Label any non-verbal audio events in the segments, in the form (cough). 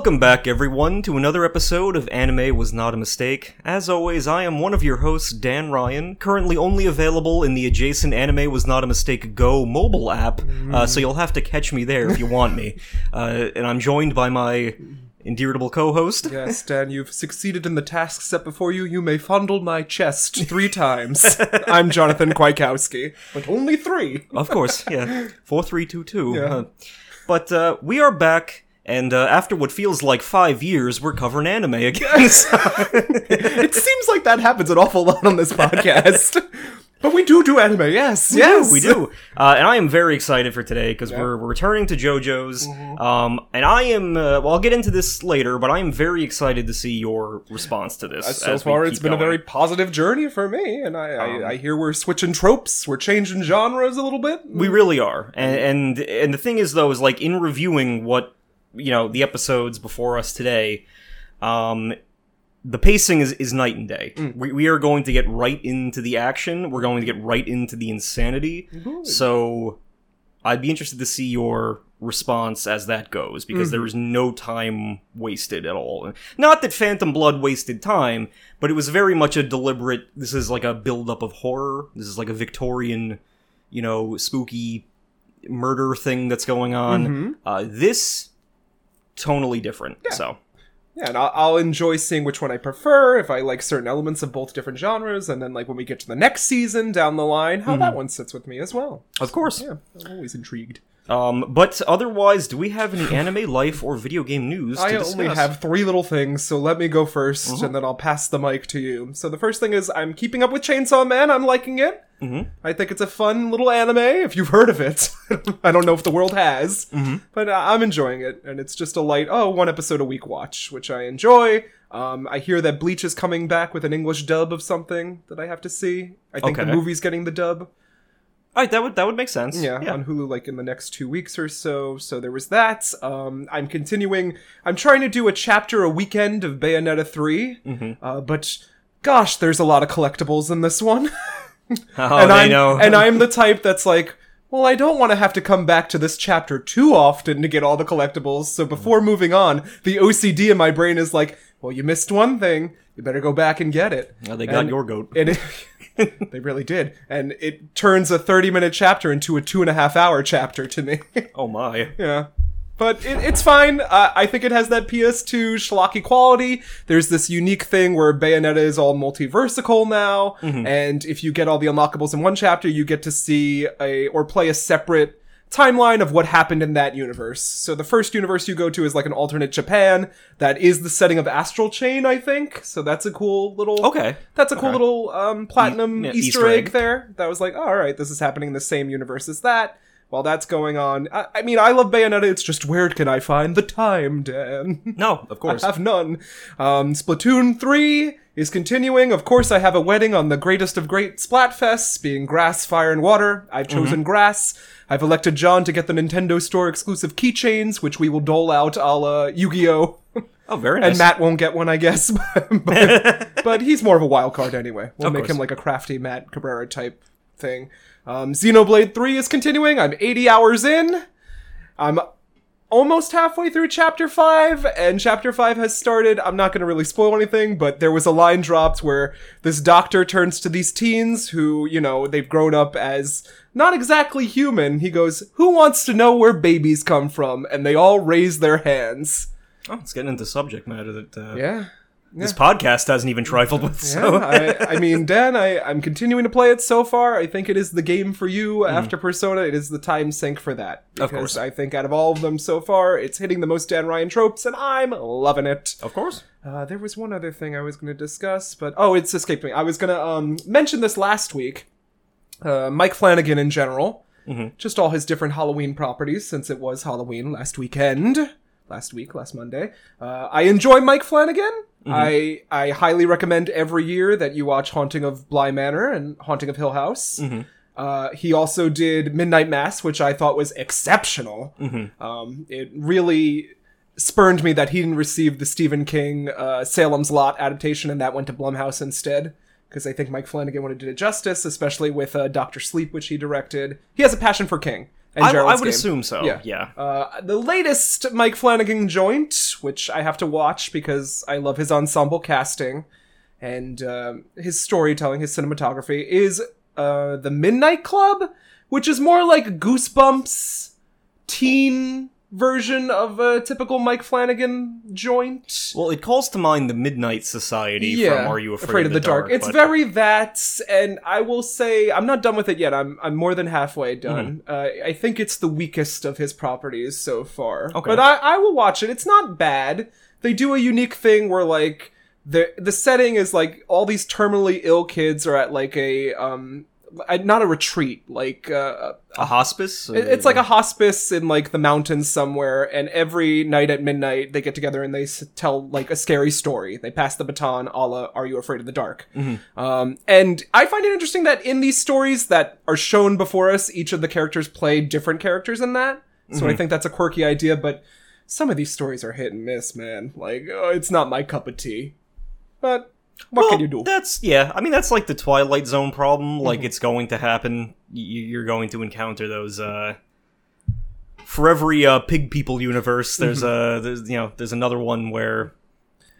Welcome back, everyone, to another episode of Anime Was Not a Mistake. As always, I am one of your hosts, Dan Ryan, currently only available in the adjacent Anime Was Not a Mistake Go mobile app, uh, so you'll have to catch me there if you want me. (laughs) Uh, and I'm joined by my endearable co-host. Yes, Dan, you've succeeded in the task set before you. You may fondle my chest three (laughs) times. I'm Jonathan Kwiatkowski, but only three. Of course, yeah. (laughs) 4322. Yeah. huh. But uh, we are back, and uh, after what feels like five years, we're covering anime again. (laughs) So- (laughs) It seems like that happens an awful lot on this podcast. (laughs) But we do do anime, yes, We yes. do, we do. Uh, and I am very excited for today because we're, we're returning to JoJo's. Mm-hmm. Um, and I am, uh, well, I'll get into this later, but I am very excited to see your response to this. So as we far, it's been a very positive journey for me, and I, Um, I, I hear we're switching tropes, we're changing genres a little bit. We really are. And, and, and the thing is, though, is like in reviewing what, you know, the episodes before us today, um, the pacing is, is night and day. Mm. We, we are going to get right into the action. We're going to get right into the insanity. So I'd be interested to see your response as that goes because Mm-hmm. there is no time wasted at all. Not that Phantom Blood wasted time, but it was very much a deliberate. This is like a build up of horror. This is like a Victorian, you know, spooky murder thing that's going on. Mm-hmm. Uh, this tonally different. So Yeah, and I'll, I'll enjoy seeing which one I prefer, if I like certain elements of both different genres, and then like when we get to the next season down the line, how Mm-hmm. that one sits with me as well. of course. Yeah, I'm always intrigued. Um, but otherwise, do we have any anime life or video game news? I to only? Mm-hmm. have three little things, so let me go 1st and then I'll pass the mic to you. So the first thing is I'm keeping up with Chainsaw Man. I'm liking it. Mhm. I think it's a fun little anime. If you've heard of it, (laughs) I don't know if the world has, Mm-hmm. but uh, I'm enjoying it, and it's just a light oh one episode a week watch, which I enjoy. Um, I hear that Bleach is coming back with an English dub of something that I have to see. I think Okay. the movie's getting the dub. All right, that would that would make sense. Yeah, on Hulu, like in the next two weeks or so. So there was that. Um, I'm continuing. I'm trying to do a chapter a weekend of Bayonetta 3 Mm-hmm. uh, but gosh, there's a lot of collectibles in this one. (laughs) Oh, and I'm know. and I'm the (laughs) type that's like, well, I don't want to have to come back to this chapter too often to get all the collectibles. So before moving on, the OCD in my brain is like, well, you missed one thing. You better go back and get it. Oh, they got And- your goat. and it, (laughs) (laughs) they really did. And it turns a 30 minute chapter into a two and a half hour chapter to me. (laughs) Oh my. yeah. But it, it's fine. Uh, I think it has that PS2 schlocky quality. There's this unique thing where Bayonetta is all multiversical now, and if you get all the unlockables in one chapter, you get to see a or play a separate timeline of what happened in that universe. So the first universe you go to is like an alternate Japan that is the setting of Astral Chain, I think. So that's a cool little Okay. that's a cool little um, platinum E- yeah, Easter, Easter egg. egg. there. That was like, all right, this is happening in the same universe as that. While that's going on, I, I mean, I love Bayonetta. It's just where can I find the time, Dan? No, of (laughs) course. I have none. Um, Splatoon 3 is continuing. Of course, I have a wedding on the greatest of great Splatfests, being grass, fire, and water. I've Mm-hmm. chosen grass. I've elected John to get the Nintendo Store exclusive keychains, which we will dole out a la Yu-Gi-Oh! oh, very nice. And Matt won't get one, I guess. (laughs) but, (laughs) but he's more of a wild card anyway. We'll Of make course. him like a crafty Matt Cabrera type thing. Um, Xenoblade 3 is continuing. I'm 80 hours in. I'm almost halfway through chapter 5 and chapter 5 has started. I'm not going to really spoil anything but there was a line dropped where this doctor turns to these teens who you know they've grown up as not exactly human. He goes who wants to know where babies come from? And they all raise their hands. Oh, it's getting into subject matter that uh, yeah this podcast hasn't even trifled with. So Yeah, I, I mean, Dan, I, I'm continuing to play it so far. I think it is the game for you after Persona. It is the time sink for that. Mm-hmm. Of Because course. I think out of all of them so far, it's hitting the most Dan Ryan tropes, and I'm loving it. of course. Uh, there was one other thing I was going to discuss, but oh, it's escaped me. I was going to um, mention this last week. Uh, Mike Flanagan in general, Mhm. just all his different Halloween properties, since it was Halloween last weekend, last week, last Monday. Uh, I enjoy Mike Flanagan. I I highly recommend every year that you watch Haunting of Bly Manor and Haunting of Hill House. Uh, he also did Midnight Mass, which I thought was exceptional. Um, it really spurned me that he didn't receive the Stephen King uh, Salem's Lot adaptation, and that went to Blumhouse instead. Because I think Mike Flanagan would have did it justice, especially with uh, Doctor Sleep, which he directed. He has a passion for King, and I, I would game. assume so. Yeah. Yeah. Uh, the latest Mike Flanagan joint, which I have to watch because I love his ensemble casting and um his storytelling, his cinematography, is uh, the Midnight Club, which is more like Goosebumps teen version of a typical Mike Flanagan joint. Well, it calls to mind the Midnight Society from Are You Afraid, of the Dark. It's but- very that, and I will say I'm not done with it yet. I'm I'm more than halfway done. Mm-hmm. Uh, I think it's the weakest of his properties so far. Okay. But I I will watch it. It's not bad. They do a unique thing where like the the setting is like all these terminally ill kids are at like a um not a retreat like uh a hospice. it- It's like a hospice in like the mountains somewhere, and every night at midnight they get together and they s- tell like a scary story. They pass the baton, a la "Are You Afraid of the Dark?" Um, and I find it interesting that in these stories that are shown before us, each of the characters play different characters in that. So I think that's a quirky idea, but some of these stories are hit and miss, man. Like, oh, it's not my cup of tea. But what well, can you do? That's yeah. I mean, that's like the Twilight Zone problem. Mm-hmm. Like, it's going to happen. You're going to encounter those. uh For every uh, pig people universe, there's Mm-hmm. a there's you know there's another one where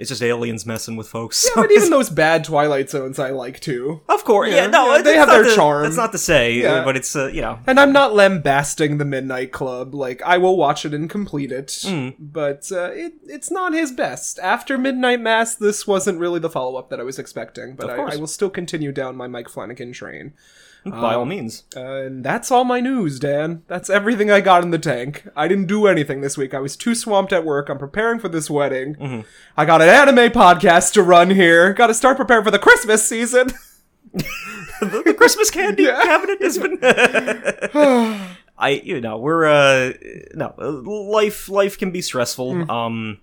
it's just aliens messing with folks. Yeah, but (laughs) even those bad Twilight Zones I like too. of course, yeah, Yeah, no, yeah, they have their to- charm. That's not to say, Yeah. but it's uh, you know, And I'm not lambasting the Midnight Club. Like I will watch it and complete it, Hmm. but uh, it it's not his best. After Midnight Mass, this wasn't really the follow up that I was expecting. But I. I will still continue down my Mike Flanagan train. By Um, all means. Uh, and that's all my news, Dan. That's everything I got in the tank. I didn't do anything this week. I was too swamped at work. I'm preparing for this wedding. Mm-hmm. I got an anime podcast to run here. Got to start preparing for the Christmas season. (laughs) the, Christmas candy (laughs) Yeah. cabinet has been. (laughs) I you know we're uh no uh, life life can be stressful. Hmm. Um,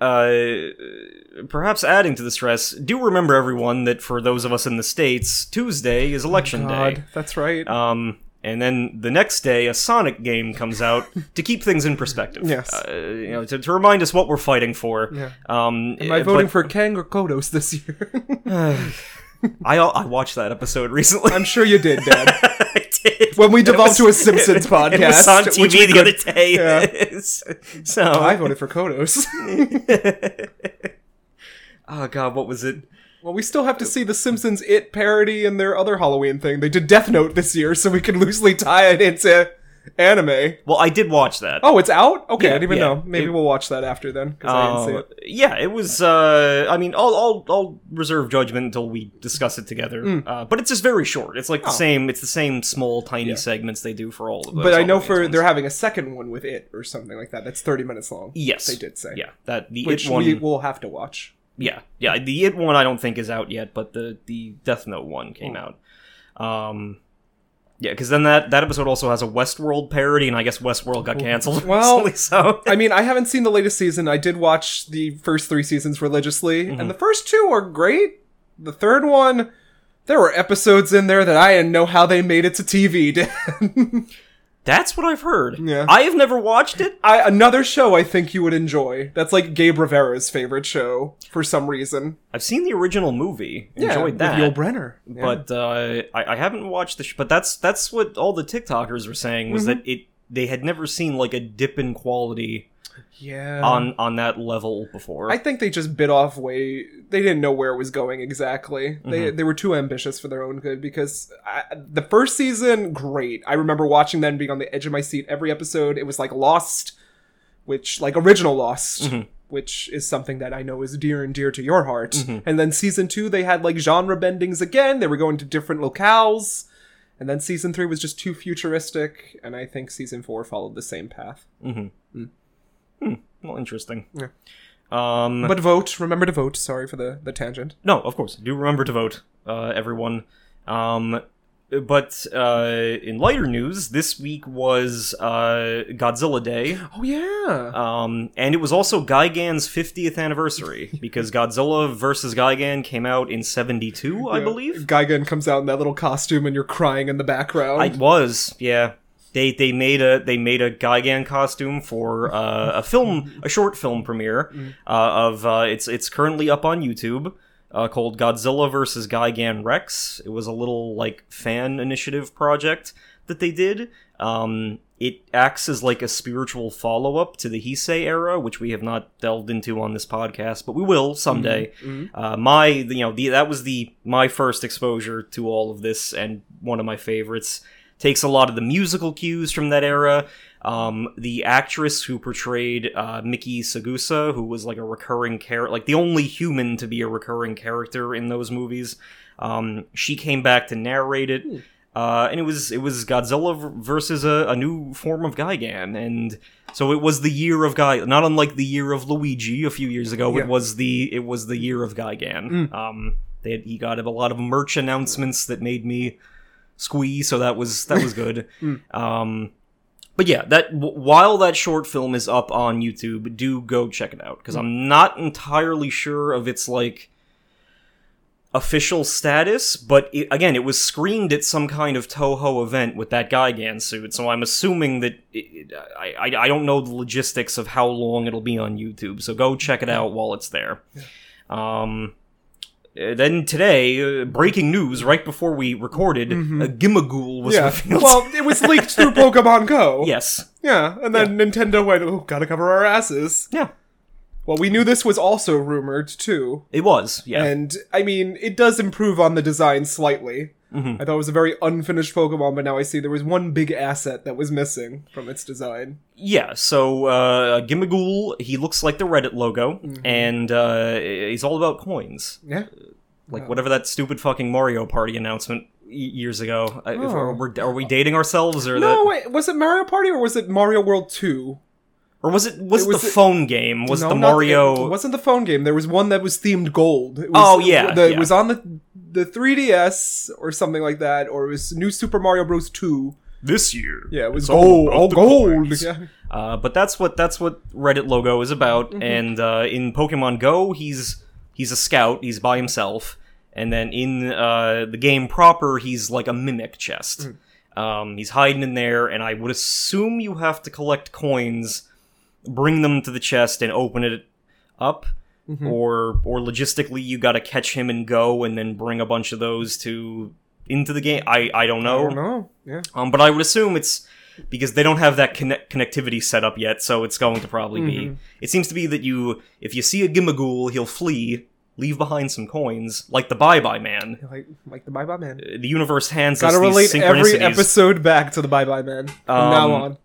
uh, perhaps adding to the stress. Do remember everyone that for those of us in the states, Tuesday is election day. God, that's right. Um, and then the next day, a Sonic game comes out (laughs) to keep things in perspective. Yes. Uh, you know, to, to remind us what we're fighting for. Yeah. Um, Am I voting but for Kang or Kodos this year? (sighs) I I watched that episode recently. I'm sure you did, Dan. (laughs) When we devolved to a (laughs) Simpsons podcast, It was on TV the could- other day. Yeah. (laughs) so I voted for Kodos. (laughs) oh god, what was it? well, we still have to see the Simpsons It parody and their other Halloween thing. They did Death Note this year, so we can loosely tie it into anime. Well, I did watch that. Oh, it's out? Okay, Yeah, I didn't even yeah. know. Maybe It- we'll watch that after then, because I didn't see Uh, it. yeah, it was. Uh, I mean, I'll, I'll I'll reserve judgment until we discuss it together. Hmm. Uh, but it's just very short. It's like the same. It's the same small, tiny segments they do for all of those. But I know for ones. they're having a second one with it or something like that. That's 30 minutes long. yes, They did say. yeah that the Which it one. we will have to watch. Yeah, yeah. The it one I don't think is out yet, but the the Death Note one came out. Um, yeah, because then that that episode also has a Westworld parody, and I guess Westworld got canceled. (laughs) Well- recently, so I mean, I haven't seen the latest season. I did watch the first three seasons religiously, Mm-hmm. and the first two are great. The third one, there were episodes in there that I didn't know how they made it to TV. (laughs) That's what I've heard. Yeah. I have never watched it. I, another show I think you would enjoy. That's like Gabe Rivera's favorite show for some reason. I've seen the original movie, Yeah, enjoyed that. Yul Brynner. Yeah. but uh, I, I haven't watched the. Sh- but that's that's what all the TikTokers were saying was Mm-hmm. that it they had never seen like a dip in quality yeah, on on that level before. I think they just bit off way. They didn't know where it was going exactly. They Mm-hmm. they were too ambitious for their own good because I, the first season, great. I remember watching that and being on the edge of my seat every episode. It was like Lost, which like original Lost. Mm-hmm. Which is something that I know is dear and dear to your heart. Mm-hmm. And then season two, they had like genre bendings again. They were going to different locales. And then season three was just too futuristic. And I think season four followed the same path. Well, interesting. Yeah. Um, But vote. Remember to vote. Sorry for the, the tangent. No, of course. Do remember to vote, uh, everyone. Um, but uh, in lighter news, this week was uh, Godzilla Day, Oh, yeah. um, and it was also Gigan's 50th anniversary (laughs) because Godzilla versus Gigan came out in 72, I believe. Gigan comes out in that little costume and you're crying in the background. I was, yeah. They they made a they made a Gigan costume for uh, a film a short film premiere uh, of uh, it's it's currently up on YouTube uh, called Godzilla vs Gigan Rex. It was a little like fan initiative project that they did. Um, it acts as like a spiritual follow up to the Heisei era, which we have not delved into on this podcast, but we will someday. Mhm. Uh, my, you know, the, that was the my first exposure to all of this, and one of my favorites. Takes a lot of the musical cues from that era. Um, the actress who portrayed uh, Miki Saegusa, who was like a recurring character, like the only human to be a recurring character in those movies, um, she came back to narrate it. Uh, and it was it was Godzilla versus a, a new form of Gigan, and so it was the year of Guy, not unlike the year of Luigi a few years ago. Yeah. It was the it was the year of Gigan. Um, they had, he got a lot of merch announcements that made me squeeze, so that was that was good. (laughs) um, but yeah, that w- while that short film is up on YouTube, do go check it out because I'm not entirely sure of its like official status, but it, again, it was screened at some kind of Toho event with that Gigan suit, so I'm assuming that it, I, I I don't know the logistics of how long it'll be on YouTube. So go check it out while it's there. Um. Uh, Then today, uh, breaking news right before we recorded, a Gimmighoul was Yeah. revealed. Well, it was leaked through (laughs) Pokemon Go. yes. Yeah, and then Nintendo went, "Oh, gotta cover our asses." Yeah. Well, we knew this was also rumored too, It was. Yeah. and I mean, it does improve on the design slightly. Mhm. I thought it was a very unfinished Pokemon, but now I see there was one big asset that was missing from its design. Yeah, so uh, Gimmighoul, he looks like the Reddit logo, and uh, he's all about coins. Yeah. Like whatever that stupid fucking Mario Party announcement years ago. I- if- Oh. are, we, are we dating ourselves, or No, that, wait, was it Mario Party or was it Mario World Two? or was it was, It was the the- phone game? Was no, the not- Mario? It wasn't the phone game. There was one that was themed gold. It was, Oh, yeah, the, yeah. It was on the the 3DS or something like that, or it was New Super Mario Bros. Two. this year? Yeah, it was It's all gold. about All gold. Yeah. Uh, but that's what that's what Reddit logo is about. Mm-hmm. And uh, in Pokemon Go, he's he's a scout. He's by himself. And then in uh, the game proper, he's like a mimic chest. Mm. Um, he's hiding in there, and I would assume you have to collect coins, bring them to the chest, and open it up. Mm-hmm. Or or logistically, you got to catch him and go, and then bring a bunch of those to into the game. I I don't know. I don't know. Yeah. Um, but I would assume it's because they don't have that connect- connectivity set up yet, so it's going to probably Mm-hmm. be. It seems to be that you, if you see a Gimmighoul, he'll flee, leave behind some coins, like the Bye Bye Man. Like like the Bye Bye Man. Uh, The universe hands Gotta us relate every episode back to the Bye Bye Man from Um, now on.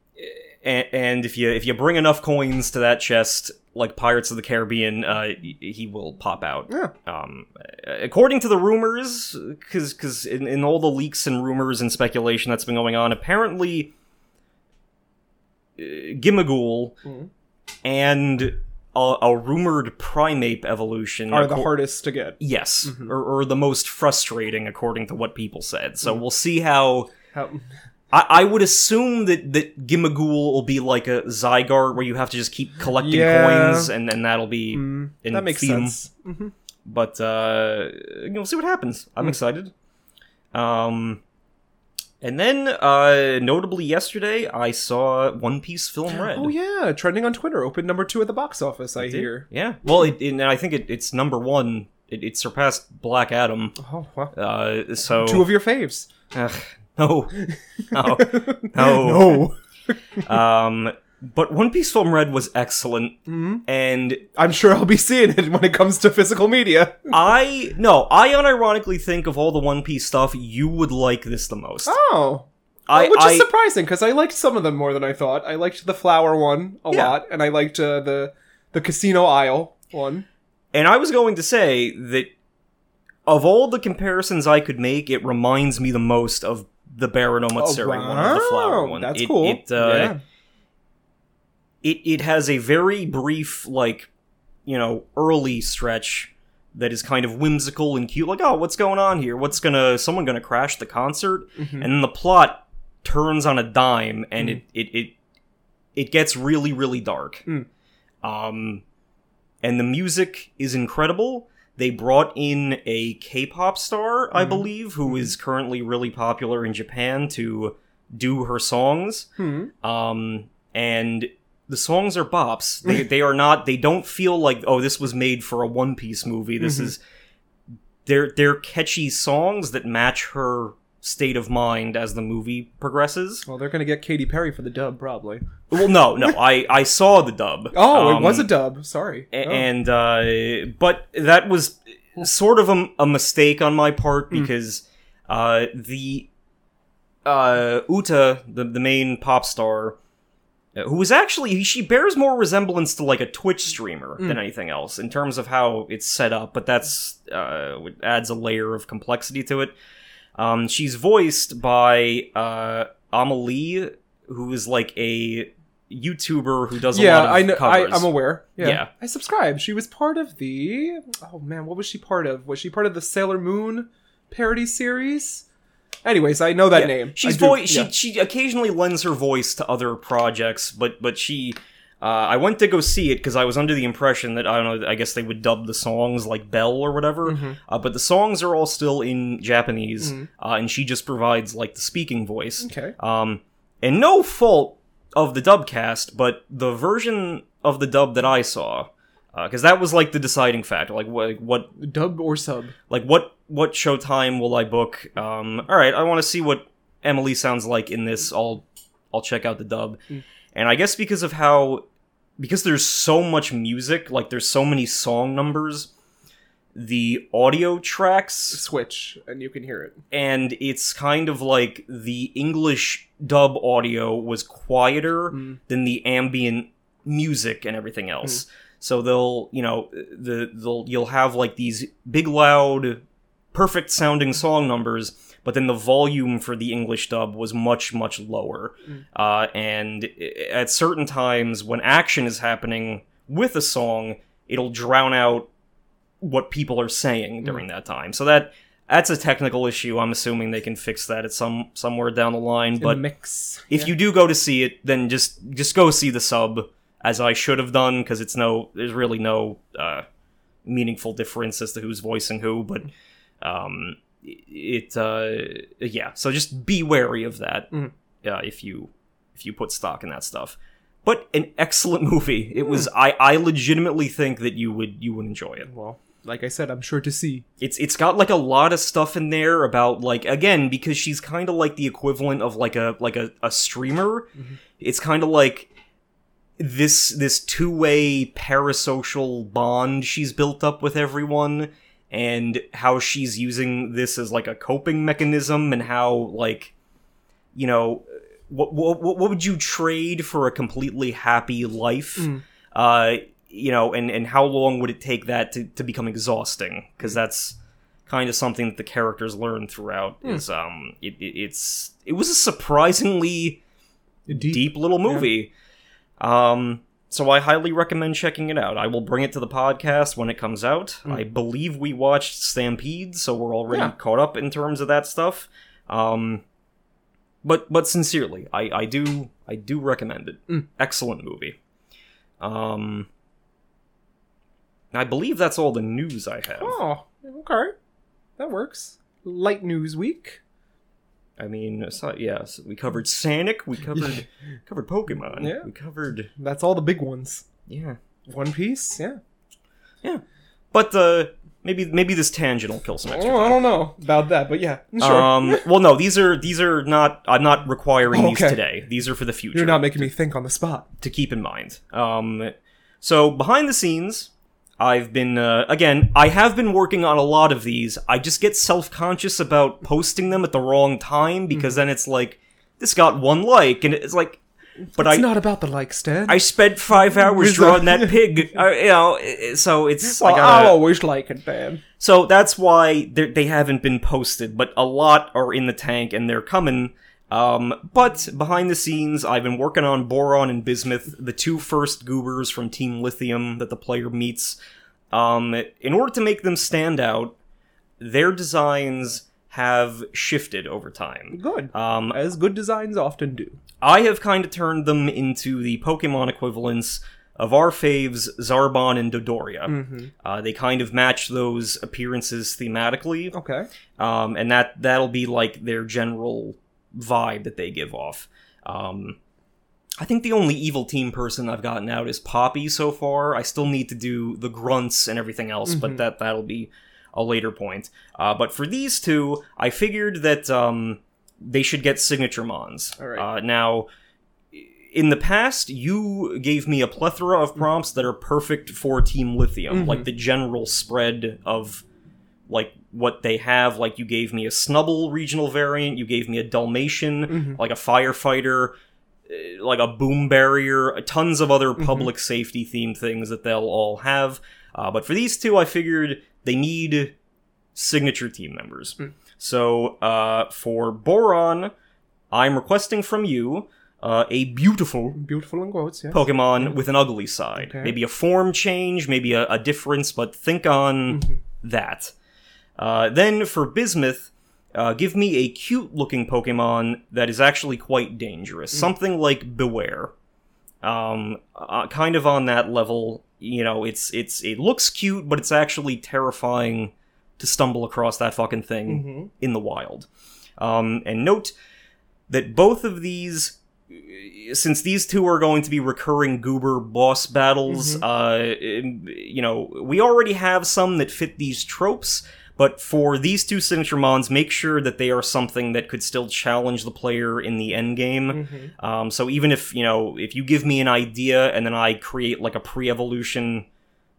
And, and if you if you bring enough coins to that chest, like Pirates of the Caribbean, uh, he will pop out. Yeah. Um, according to the rumors, because because in, in all the leaks and rumors and speculation that's been going on, apparently, uh, Gimmighoul Mhm. and a, a rumored primate evolution Are the acco- hardest to get. Yes, Mm-hmm. or, or the most frustrating, according to what people said. So we'll see how. How, (laughs) I, I would assume that that Gimmighoul will be like a Zygarde, where you have to just keep collecting Yeah. coins, and then that'll be. mm, in that makes theme. sense. hmm But uh, we'll see what happens. I'm Hmm. excited. Um, and then uh, notably yesterday, I saw One Piece Film (gasps) Red. Oh yeah, trending on Twitter. Open number two at the box office. I hear. Yeah. Well, it, it, and I think it, it's number one. It, it surpassed Black Adam. Oh wow. Uh, so Two of your faves. Ugh, (laughs) no, no, no. no. (laughs) Um, but One Piece Film Red was excellent, hmm and I'm sure I'll be seeing it when it comes to physical media. (laughs) I no, I unironically think of all the One Piece stuff, you would like this the most. Oh, I, which I is surprising because I liked some of them more than I thought. I liked the flower one a Yeah. lot, and I liked uh, the the casino aisle one. and I was going to say that of all the comparisons I could make, it reminds me the most of the Baron Omatsuri one, of the flower one. Oh, That's It- cool. It, uh, yeah. it it has a very brief like you know early stretch that is kind of whimsical and cute like oh what's going on here what's gonna someone gonna crash the concert Mhm. and then the plot turns on a dime and Mm. it, it it it gets really really dark Mm. um and the music is incredible they brought in a k-pop star i Mhm. believe who is currently really popular in japan to do her songs Hmm. um, and the songs are bops. They (laughs) they are not. They don't feel like oh this was made for a One Piece movie. This Mhm. is they're they're catchy songs that match her state of mind as the movie progresses. Well, they're gonna get Katy Perry for the dub, probably. Well, no, no, (laughs) I I saw the dub. Oh, Um, it was a dub. Sorry. a- Oh. and uh, but that was sort of a, a mistake on my part because uh, the uh, Uta, the the main pop star, uh, who was actually she bears more resemblance to like a Twitch streamer than anything else in terms of how it's set up, but that's uh, adds a layer of complexity to it. Um, she's voiced by uh, AmaLee, who is like a YouTuber who does a lot of I know. I, covers. I'm aware. Yeah. Yeah. I subscribe. She was part of the. Oh man, what was she part of? Was she part of the Sailor Moon parody series? Anyways, I know that Yeah, name. She's I do- voice. yeah. She she occasionally lends her voice to other projects, but but she. Uh, I went to go see it because I was under the impression that I don't know. I guess they would dub the songs like Bell or whatever. Mm-hmm. Uh, but the songs are all still in Japanese, uh, and she just provides like the speaking voice. Okay. Um, and no fault of the dub cast, but the version of the dub that I saw, because that was like the deciding factor. Like what what Dub or sub? like what what showtime will I book? Um, all right, I want to see what AmaLee sounds like in this. I'll I'll check out the dub, and I guess because of how because there's so much music, like there's so many song numbers, the audio tracks Switch, and you can hear it. and it's kind of like the English dub audio was quieter mm. than the ambient music and everything mm. else. So they'll, you know, the they'll you'll have like these big loud perfect sounding song numbers, but then the volume for the English dub was much much lower. Uh, and at certain times when action is happening with a song, it'll drown out what people are saying during that time. So that that's a technical issue. I'm assuming they can fix that at some somewhere down the line. In But mix. if you do go to see it, then just just go see the sub, as I should have done, because it's no there's really no uh, meaningful difference as to who's voicing who. But um, it uh, yeah, so just be wary of that Mhm. uh, if you if you put stock in that stuff. But an excellent (laughs) movie. It was. I I legitimately think that you would you would enjoy it well, like I said, I'm sure to see. it's it's got like a lot of stuff in there about like again because she's kind of like the equivalent of like a like a, a streamer it's kind of like this this two-way parasocial bond she's built up with everyone and how she's using this as like a coping mechanism and how like you know what what, what would you trade for a completely happy life? Uh you know and and how long would it take that to, to become exhausting? Because that's kind of something that the characters learn throughout is um it, it, it's it was a surprisingly Deep. deep, little movie. Um so I highly recommend checking it out. I will bring it to the podcast when it comes out. I believe we watched Stampede, so we're already Yeah. caught up in terms of that stuff. Um, but but sincerely, I, I do I do recommend it. Excellent movie. Um, I believe that's all the news I have. Oh, okay. That works. Light news week. I mean, so, yeah, so we covered Sonic, we covered (laughs) covered Pokemon, Yeah. we covered That's all the big ones. yeah, One Piece, yeah. yeah. But uh, maybe maybe this tangent will kill some extra Oh, I don't know about that, but yeah, sure. Um, well, no, these are these are not. I'm not requiring these Okay. today. These are for the future. You're not making me think on the spot. to keep in mind. Um, so behind the scenes, I've been uh, again. I have been working on a lot of these. I just get self conscious about posting them at the wrong time because then it's like this got one like, and it's like, but I It's I not about the like, Stan. I spent five hours drawing that- pig. Uh, you know, so it's well, I gotta, I'll always like it, man. so that's why they haven't been posted, but a lot are in the tank and they're coming. Um, but behind the scenes, I've been working on Boron and Bismuth, the two first goobers from Team Lithium that the player meets. Um, in order to make them stand out, their designs have shifted over time. Good. Um, As good designs often do. I have kind of turned them into the Pokemon equivalents of our faves Zarbon and Dodoria. Uh, they kind of match those appearances thematically, Okay. um, and that that'll be like their general vibe that they give off. Um, I think the only evil team person I've gotten out is Poppy so far. I still need to do the grunts and everything else, but that that'll be a later point. Uh, but for these two, I figured that um, they should get signature mons. All right. Uh, now, in the past, you gave me a plethora of prompts that are perfect for Team Lithium, like the general spread of like what they have. Like you gave me a Snubbull regional variant, you gave me a Dalmatian, like a firefighter, eh, like a boom barrier, tons of other public safety themed things that they'll all have. Uh, but for these two, I figured they need signature team members. So uh, for Boron, I'm requesting from you uh, a beautiful Beautiful in quotes, yes. Pokemon with an ugly side. Okay. Maybe a form change, maybe a, a difference, but think on Mm-hmm. that. Uh, then for Bismuth, uh, give me a cute looking Pokemon that is actually quite Mm. dangerous. Something like Bewear. Um, uh, kind of on that level. You know, it's it's it looks cute, but it's actually terrifying to stumble across that fucking thing Mhm. in the wild. Um, and note that both of these, since these two are going to be recurring goober boss battles, uh, you know, we already have some that fit these tropes. But for these two signature mons, make sure that they are something that could still challenge the player in the end game. Mhm. Um, so even if you know, if you give me an idea and then I create like a pre-evolution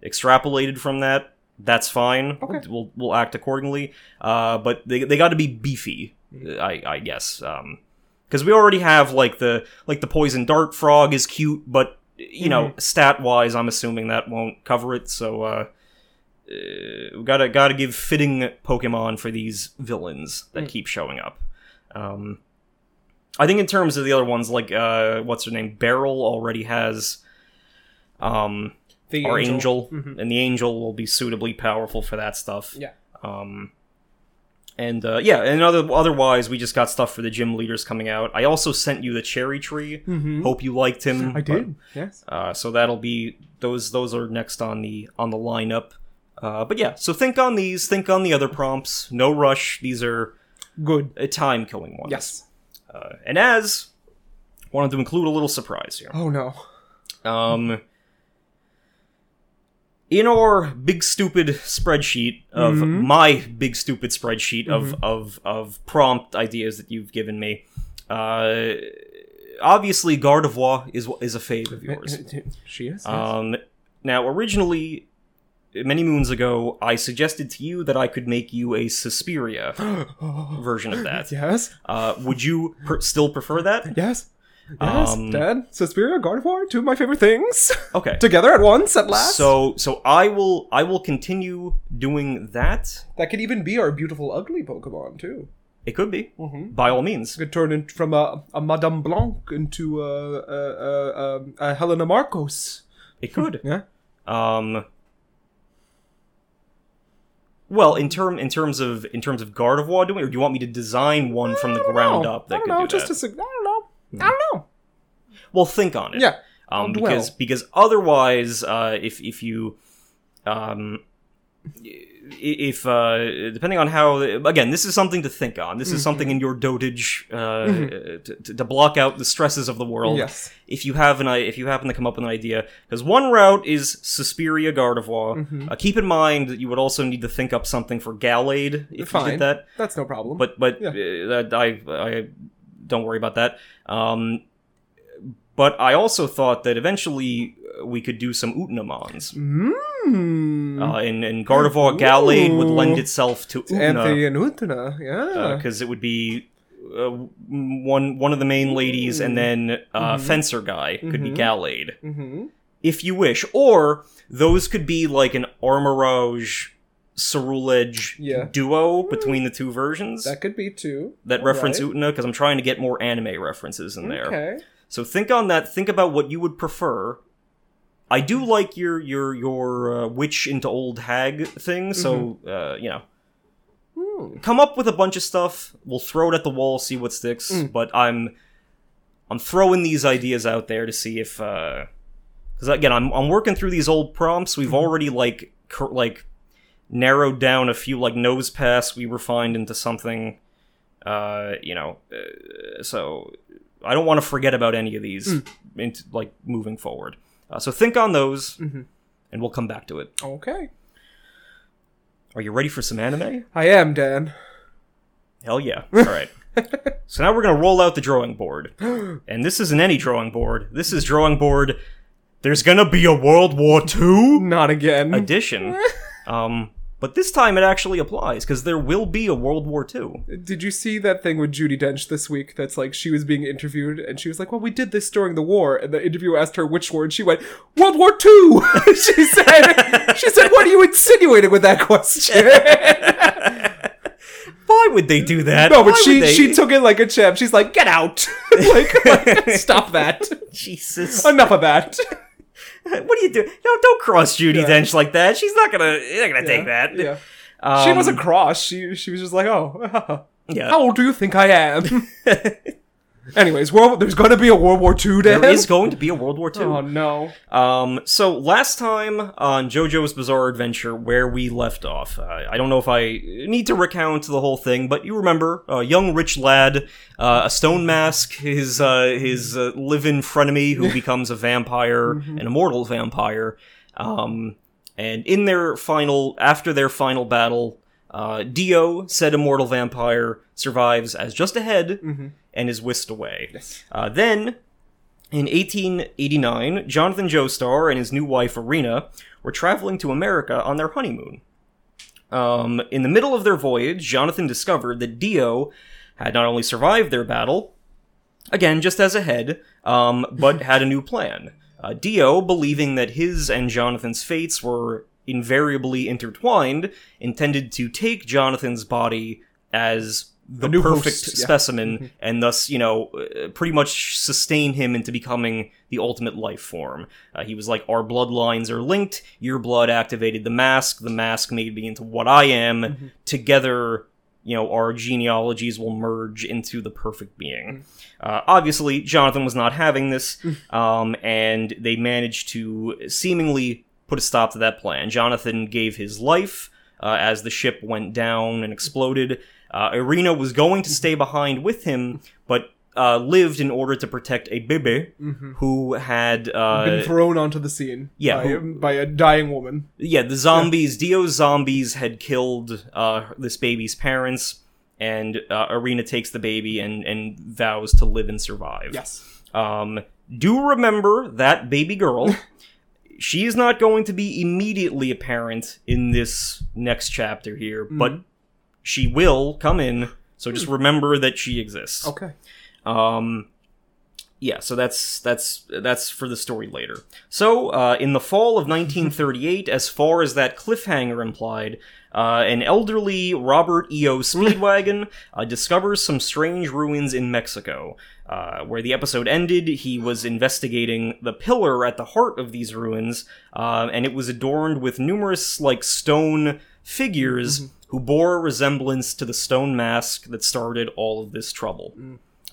extrapolated from that, that's fine. Okay. We'll we'll act accordingly. Uh, but they they got to be beefy, Mm-hmm. I I guess. Um, because we already have like the like the poison dart frog is cute, but you know, Mm-hmm. stat wise, I'm assuming that won't cover it. So uh, uh, we gotta gotta give fitting Pokemon for these villains that Mm. keep showing up. Um, I think in terms of the other ones, like uh, what's her name, Beryl already has um The our angel, Mhm. and the angel will be suitably powerful for that stuff. Yeah. Um, and uh, yeah, and other, otherwise, we just got stuff for the gym leaders coming out. I also sent you the cherry tree. Mhm. Hope you liked him. I did. yes. Uh, so that'll be those. Those are next on the on the lineup. Uh, but yeah, so think on these. Think on the other prompts. No rush. These are Good. uh, time killing ones. Yes. Uh, and as wanted to include a little surprise here. Oh no. Um, in our big stupid spreadsheet of Mhm. my big stupid spreadsheet of, Mm-hmm. of of prompt ideas that you've given me, uh, obviously Gardevoir is is a fave of yours. she is. yes. Um, now originally. Many moons ago, I suggested to you that I could make you a Suspiria (gasps) version of that. yes. Uh, would you per- still prefer that? Yes. Yes. Um, Dad, Suspiria, Gardevoir, two of my favorite things. Okay. (laughs) Together at once, at last. So so I will I will continue doing that. that could even be our beautiful ugly Pokemon too. It could be Mm-hmm. by all means. Could turn in from a, a Madame Blanc into a, a, a, a, a Helena Markos. It could. (laughs) Yeah. Um. Well, in term in terms of in terms of Gardevoir doing, or do you want me to design one from the ground know. up I that don't could know. do Just that? a sig- I don't know. I don't know. Well, think on it. Yeah. Um, because because otherwise, uh, if if you, um, i- if uh, depending on how again, this is something to think on. This Mm-hmm. is something in your dotage uh, to, to, to block out the stresses of the world. Yes. If you have an if you happen to come up with an idea, because one route is Suspiria Gardevoir. Mm-hmm. Uh, keep in mind that you would also need to think up something for Gallade if you did that. That's no problem. But but Yeah. uh, I I don't worry about that. Um, but I also thought that eventually uh, we could do some Utenamons. Mm. Uh, and, and Gardevoir Gallade would lend itself to Anthony Utena and Utena, yeah. because it would be uh, one one of the main ladies, and then uh, Mm-hmm. Fencer guy could be Gallade, mm-hmm. if you wish. Or those could be like an Armorage Cerulege Yeah. duo between the two versions That could be two. that reference Alright. Utena, because I'm trying to get more anime references in there. Okay. So think on that. Think about what you would prefer. I do like your your your uh, witch into old hag thing. So uh, you know, Hmm. come up with a bunch of stuff. We'll throw it at the wall, see what sticks. Mm. But I'm I'm throwing these ideas out there to see if because again I'm I'm working through these old prompts. We've already like cur- like narrowed down a few like Nosepass. We refined into something. Uh, you know, uh, so I don't want to forget about any of these into like moving forward. Uh, so think on those, Mhm. and we'll come back to it. Okay. Are you ready for some anime? I am, Dan. Hell yeah. All right. (laughs) so now we're going to roll out the drawing board. (gasps) And this isn't any drawing board. This is drawing board. There's going to be a World War II Not again. edition. (laughs) Um, but this time it actually applies because there will be a World War II. Did you see that thing with Judi Dench this week? That's like she was being interviewed and she was like, "Well, we did this during the war." And the interviewer asked her which war, and she went, "World War II." (laughs) she said, "She said, what are you insinuating with that question?" (laughs) Why would they do that? no, but Why she she took it like a champ. She's like, "Get out! (laughs) like, like, stop that! Jesus. Enough of that!" (laughs) what are you doing? No, don't cross Judi Yeah. Dench like that. She's not gonna. Not gonna take that. Yeah. Um, she wasn't cross. She she was just like, "Oh, (laughs) Yeah. how old do you think I am?" (laughs) Anyways, world, there's going to be a World War II. Dan? There is going to be a World War II. Oh no! Um, so last time on JoJo's Bizarre Adventure, where we left off, uh, I don't know if I need to recount the whole thing, but you remember a young rich lad, uh, a stone mask, his uh, his uh, live-in frenemy who (laughs) becomes a vampire, an immortal vampire. Um, and in their final, after their final battle, uh, Dio, said immortal vampire, survives as just a head and is whisked away. Uh, then in 1889, Jonathan Joestar and his new wife Erina were traveling to America on their honeymoon. Um, in the middle of their voyage, Jonathan discovered that Dio had not only survived their battle, again just as a head, um, but (laughs) had a new plan. Uh, Dio, believing that his and Jonathan's fates were invariably intertwined, intended to take Jonathan's body as the perfect host, yeah. specimen and thus, you know, uh, pretty much sustain him into becoming the ultimate life form. Uh, he was like, Our bloodlines are linked. Your blood activated the mask. The mask made me into what I am. Together, you know, our genealogies will merge into the perfect being. Uh, obviously, Jonathan was not having this, um, and they managed to seemingly put a stop to that plan. Jonathan gave his life uh, as the ship went down and exploded. Uh, Erina was going to stay behind with him, but uh, lived in order to protect a Bebe who had uh, Been thrown onto the scene. yeah, by, who- by a dying woman. yeah, the zombies, Dio's zombies had killed uh, this baby's parents, and uh, Erina takes the baby and, and vows to live and survive. Yes. Um, do remember that baby girl. (laughs) she is not going to be immediately apparent in this next chapter here, but she will come in. So just remember that she exists. Okay. Um, yeah, so that's that's that's for the story later. So, uh, in the fall of 1938, as far as that cliffhanger implied, uh, an elderly Robert E.O. Speedwagon uh, discovers some strange ruins in Mexico. Uh, where the episode ended, he was investigating the pillar at the heart of these ruins, uh, and it was adorned with numerous like stone figures who bore a resemblance to the stone mask that started all of this trouble.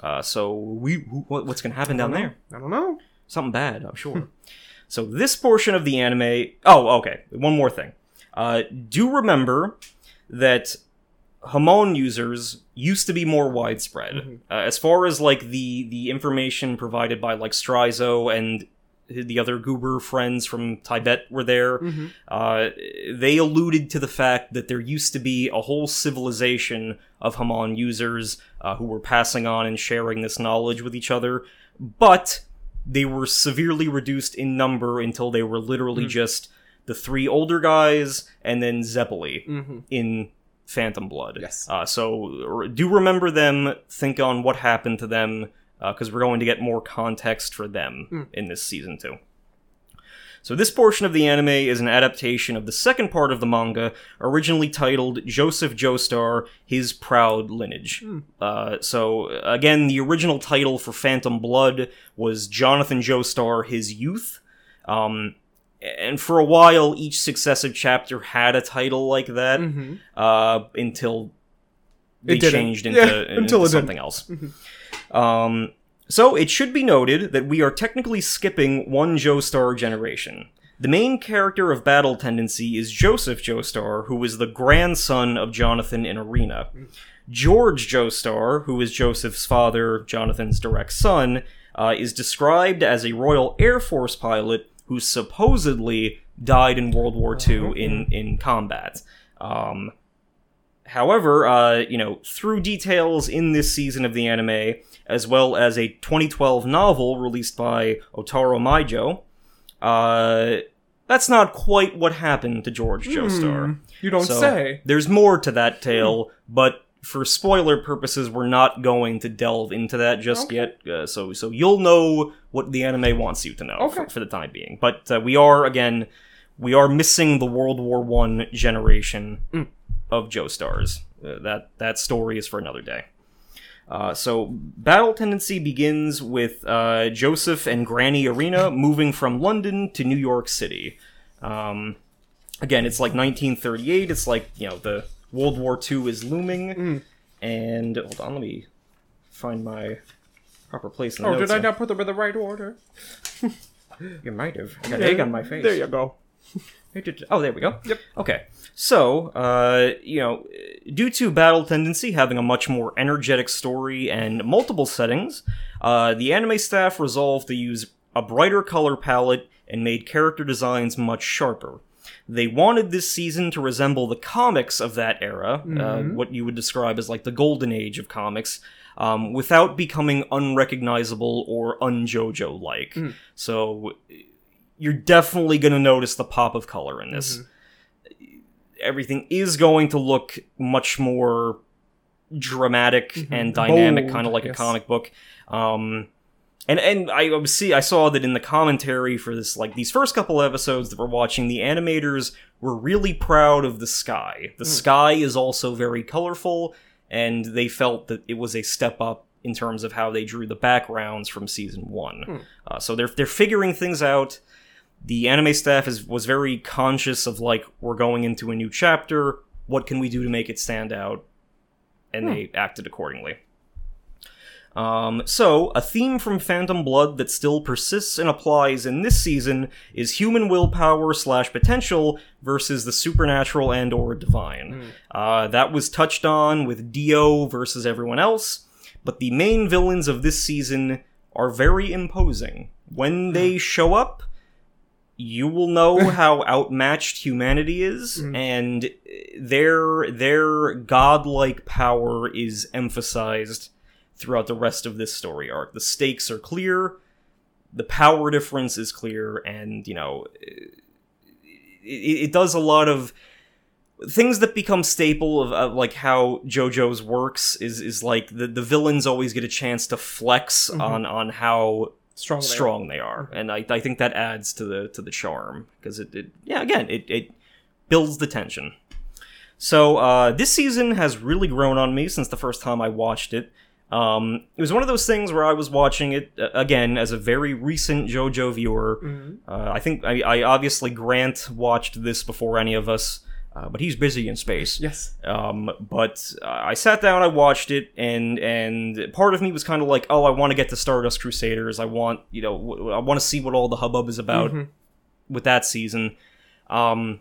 Uh, so we wh- what's going to happen down there? I don't know. Something bad, I'm sure. (laughs) so this portion of the anime. Oh, okay. One more thing. Uh, do remember that Hamon users used to be more widespread. Uh, as far as like the the information provided by like Straizo and the other goober friends from Tibet were there. Uh, they alluded to the fact that there used to be a whole civilization of Hamon users uh, who were passing on and sharing this knowledge with each other, but they were severely reduced in number until they were literally just the three older guys and then Zeppeli in Phantom Blood. Yes. Uh, so r- do remember them. Think on what happened to them because we're going to get more context for them in this season too. So this portion of the anime is an adaptation of the second part of the manga, originally titled Joseph Joestar: His Proud Lineage. Uh, so again, the original title for Phantom Blood was Jonathan Joestar: His Youth. Um, and for a while, each successive chapter had a title like that uh, until they It changed into, Yeah, into until it didn't. something else. Um, so it should be noted that we are technically skipping one Joestar generation. The main character of Battle Tendency is Joseph Joestar, who is the grandson of Jonathan in Erina. George Joestar, who is Joseph's father, Jonathan's direct son, uh, is described as a Royal Air Force pilot who supposedly died in World War II in, in combat. Um, however, uh, you know, through details in this season of the anime, as well as a 2012 novel released by Otaro Maijo, uh, that's not quite what happened to George Joestar. You don't So, say. There's more to that tale, but for spoiler purposes, we're not going to delve into that just Okay. yet. Uh, so, so you'll know what the anime wants you to know Okay. for, for the time being. But uh, we are again, we are missing the World War One generation Mm. of Joestars. Uh, that that story is for another day. Uh, so, battle tendency begins with uh, Joseph and Granny Erina moving from London to New York City. Um, again, it's like 1938. It's like you know the World War II is looming, Mm. and hold on, let me find my proper place in the Oh, did I here. not put them in the right order? (laughs) You might have. I got egg on my face. There you go. Oh, there we go. Yep. Okay. So, uh, you know, due to Battle Tendency having a much more energetic story and multiple settings, uh, the anime staff resolved to use a brighter color palette and made character designs much sharper. They wanted this season to resemble the comics of that era, uh, what you would describe as like the golden age of comics, um, without becoming unrecognizable or un-JoJo like. So you're definitely going to notice the pop of color in this. Everything is going to look much more dramatic and dynamic, kind of like yes. a comic book. Um, and and I see I saw that in the commentary for this like these first couple episodes that we're watching, the animators were really proud of the sky. The sky is also very colorful, and they felt that it was a step up in terms of how they drew the backgrounds from season one. Uh, so they're they're figuring things out. The anime staff is was very conscious of like we're going into a new chapter. What can we do to make it stand out? And they acted accordingly. Um, so, a theme from Phantom Blood that still persists and applies in this season is human willpower slash potential versus the supernatural and or divine. Uh, that was touched on with Dio versus everyone else, but the main villains of this season are very imposing. When they show up, you will know (laughs) how outmatched humanity is, mm. and their their godlike power is emphasized throughout the rest of this story arc. The stakes are clear, the power difference is clear, and you know, it, it does a lot of things that become staple of, of like how JoJo's works is is like the the villains always get a chance to flex mm-hmm. on on how Strong. they are. they are, and I, I think that adds to the to the charm because it, it yeah again it it builds the tension. So uh, this season has really grown on me since the first time I watched it. Um, it was one of those things where I was watching it uh, again as a very recent JoJo viewer. Uh, I think I, I obviously Grant watched this before any of us, uh, but he's busy in space. Yes. Um, but uh, I sat down, I watched it, and and part of me was kind of like, oh, I want to get to Stardust Crusaders. I want, you know, w- I want to see what all the hubbub is about with that season. Um,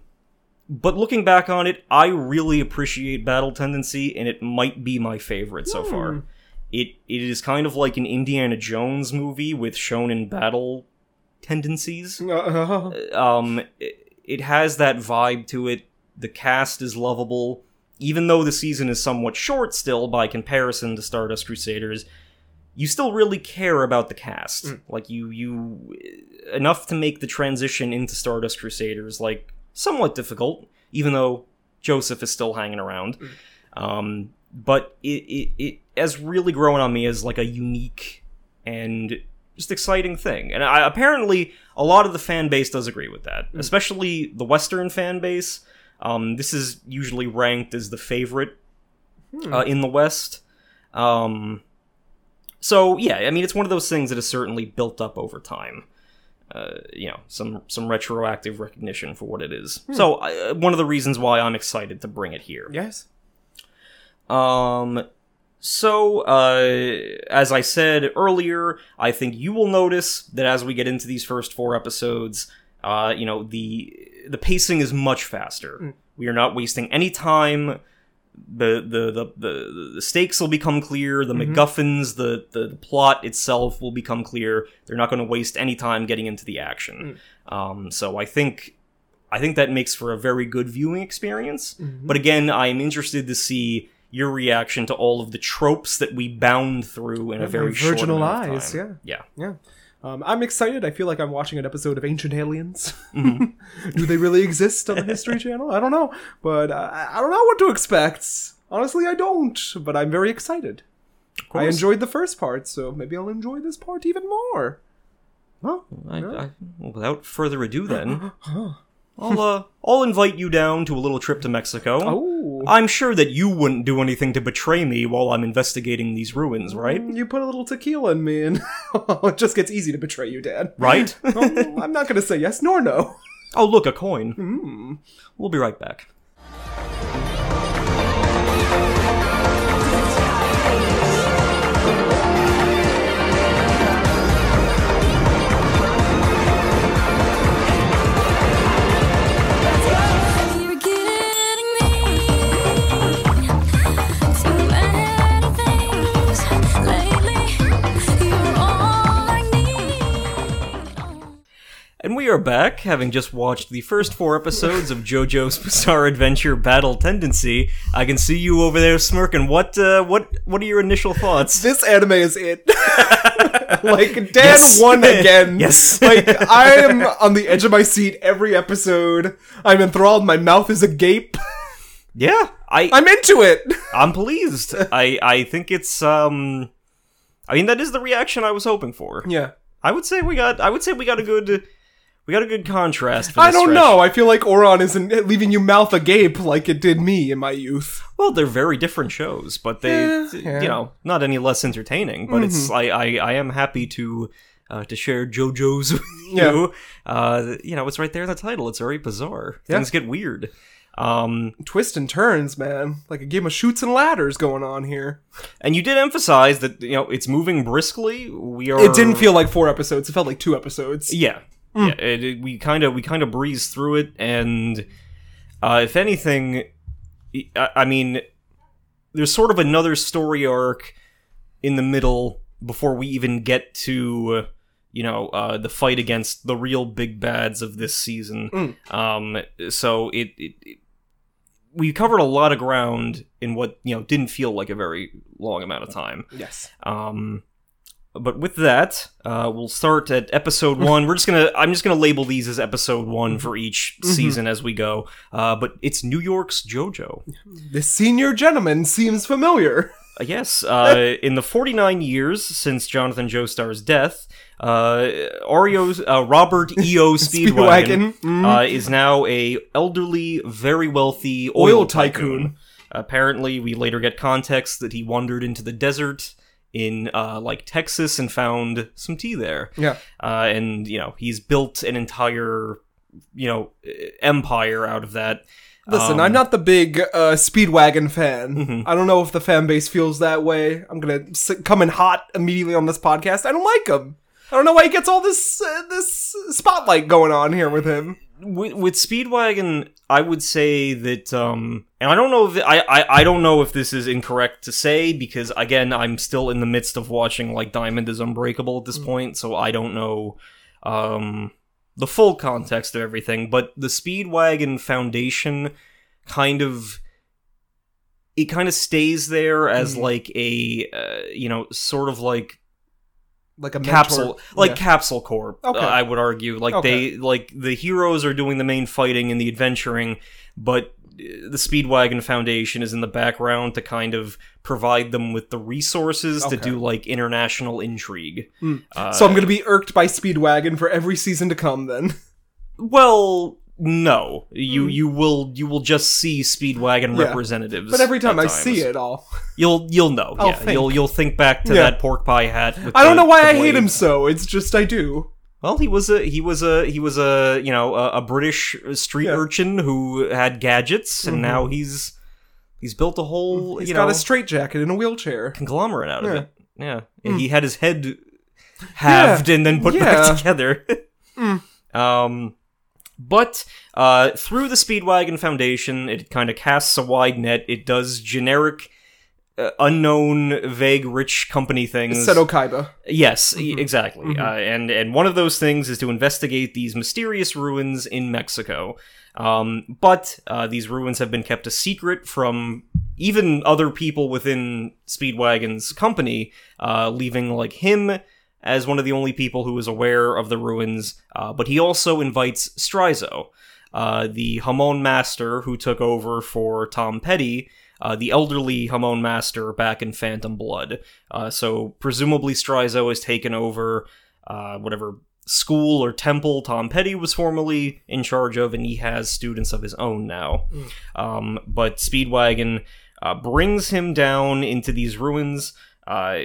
but looking back on it, I really appreciate Battle Tendency, and it might be my favorite so far. It it is kind of like an Indiana Jones movie with shonen battle tendencies Uh, um it, it has that vibe to it the cast is lovable even though the season is somewhat short still by comparison to stardust crusaders you still really care about the cast. Mm. Like you you enough to make the transition into stardust crusaders like somewhat difficult even though joseph is still hanging around. Mm. Um but it, it it has really grown on me as like a unique and just exciting thing. And I, apparently, a lot of the fan base does agree with that, mm. especially the Western fan base. Um, this is usually ranked as the favorite uh, in the West. Um, so yeah, I mean, it's one of those things that has certainly built up over time. Uh, you know, some some retroactive recognition for what it is. So uh, one of the reasons why I'm excited to bring it here. yes. Um, so, uh, as I said earlier, I think you will notice that as we get into these first four episodes, uh, you know, the the pacing is much faster. We are not wasting any time. The the the the, the stakes will become clear. The MacGuffins, the, the the plot itself will become clear. They're not going to waste any time getting into the action. Um, so I think I think that makes for a very good viewing experience. Mm-hmm. But again, I am interested to see your reaction to all of the tropes that we bound through in a very short virginal of eyes, time. yeah. Yeah. Um, I'm excited. I feel like I'm watching an episode of Ancient Aliens. (laughs) Mm-hmm. Do they really exist on the History (laughs) Channel? I don't know, but uh, I don't know what to expect. Honestly, I don't. But I'm very excited. I course. enjoyed the first part, so maybe I'll enjoy this part even more. Well, I, I, well, without further ado, then (gasps) I'll uh, I'll invite you down to a little trip to Mexico. Oh, I'm sure that you wouldn't do anything to betray me while I'm investigating these ruins, right? you put a little tequila in me, and (laughs) it just gets easy to betray you, Dad. Right? (laughs) Oh, I'm not going to say yes nor no. oh, look, a coin. Hmm. We'll be right back. We are back, having just watched the first four episodes of JoJo's Bizarre Adventure Battle Tendency. I can see you over there smirking. What, uh, what, what are your initial thoughts? (laughs) This anime is it. (laughs) like Dan Yes. won (laughs) again. Yes. like I am on the edge of my seat every episode. I'm enthralled. My mouth is agape. Yeah, I, I'm into it. I'm pleased. I, I think it's, um, I mean, that is the reaction I was hoping for. Yeah. I would say we got, I would say we got a good, we got a good contrast for I don't stretch. know. I feel like Oron isn't leaving you mouth agape like it did me in my youth. Well, they're very different shows, but they, Yeah, yeah. Mm-hmm. you know, not any less entertaining. But it's I, I, I am happy to, uh, to share JoJo's (laughs) with Yeah. you. Uh, you know, it's right there in the title. It's very bizarre. Yeah. Things get weird. Um, Twists and turns, man. Like a game of shoots and ladders going on here. and you did emphasize that you know it's moving briskly. We are. It didn't feel like four episodes. It felt like two episodes. Yeah, Mm. yeah. It, it- we kind of we kind of breezed through it, and uh, if anything, I, I mean, there's sort of another story arc in the middle before we even get to you know uh, the fight against the real big bads of this season. Mm. Um, so it, it, it we covered a lot of ground in what you know didn't feel like a very long amount of time. Yes. Um, but with that, uh, we'll start at episode one. We're just gonna, I'm just gonna label these as episode one for each season as we go. Uh, but it's New York's JoJo. This senior gentleman seems familiar. Uh, yes, uh, (laughs) in the 49 years since Jonathan Joestar's death, uh, Orio's, uh, Robert E.O. (laughs) Speedwagon, Speedwagon, mhm. uh, is now a elderly, very wealthy oil, Oil tycoon. tycoon. Apparently, we later get context that he wandered into the desert in uh, like Texas and found some tea there. Yeah. Uh, and you know he's built an entire you know empire out of that. Listen, Um, I'm not the big uh, Speedwagon fan. Mhm. I don't know if the fan base feels that way. I'm gonna s- come in hot immediately on this podcast. I don't like him. I don't know why he gets all this uh, this spotlight going on here with him. With, with Speedwagon, I would say that, um, and I don't know if I, I I don't know if this is incorrect to say because again, I'm still in the midst of watching like Diamond is Unbreakable at this point, so I don't know um, the full context of everything. But the Speedwagon Foundation kind of it kind of stays there as Mhm. like a uh, you know sort of like Like a capsule mentor. like Yeah. capsule corp Okay. uh, i would argue like Okay. they like the heroes are doing the main fighting and the adventuring but uh, the speedwagon foundation is in the background to kind of provide them with the resources to do like international intrigue Mm. uh, so I'm gonna be irked by Speedwagon for every season to come. Then well no you Mm. you will you will just see speedwagon Yeah. representatives but every time I see it, all (laughs) you'll you'll know I'll yeah think. you'll you'll think back to Yeah. that pork pie hat I don't the- know why I hate him so. It's just I do. Well, he was a he was a he was a you know a, a British street Yeah. urchin who had gadgets, and Mhm. now he's he's built a whole He's you got know a straitjacket in a wheelchair. conglomerate out of it. Yeah, Mm. he had his head halved and then put back (laughs) together. Mm. Um, but uh, through the Speedwagon Foundation, it kind of casts a wide net. It does generic uh, unknown, vague, rich company things. Seto Kaiba. Yes, e- exactly. Uh, and and one of those things is to investigate these mysterious ruins in Mexico. Um, but uh, these ruins have been kept a secret from even other people within Speedwagon's company, uh, leaving like him as one of the only people who is aware of the ruins. Uh, but he also invites Straizo, uh, the Hamon master who took over for Tom Petty, uh, the elderly Hamon master back in Phantom Blood. Uh, so presumably Straizo has taken over uh, whatever school or temple Tom Petty was formerly in charge of, and he has students of his own now. Um, but Speedwagon uh, brings him down into these ruins. Uh,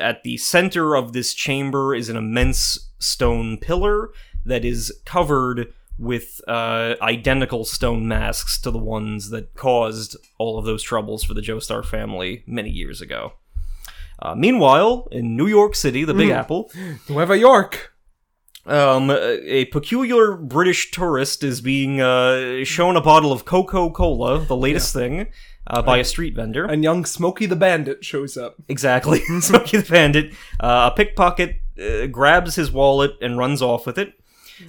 at the center of this chamber is an immense stone pillar that is covered with uh, identical stone masks to the ones that caused all of those troubles for the Joestar family many years ago. Uh, meanwhile, in New York City, the Big Apple, Nueva York. um, a peculiar British tourist is being uh, shown a bottle of Coca Cola, the latest thing, uh, by a street vendor. And young Smokey the Bandit shows up. Exactly. (laughs) Smokey the Bandit. Uh, a pickpocket uh, grabs his wallet and runs off with it.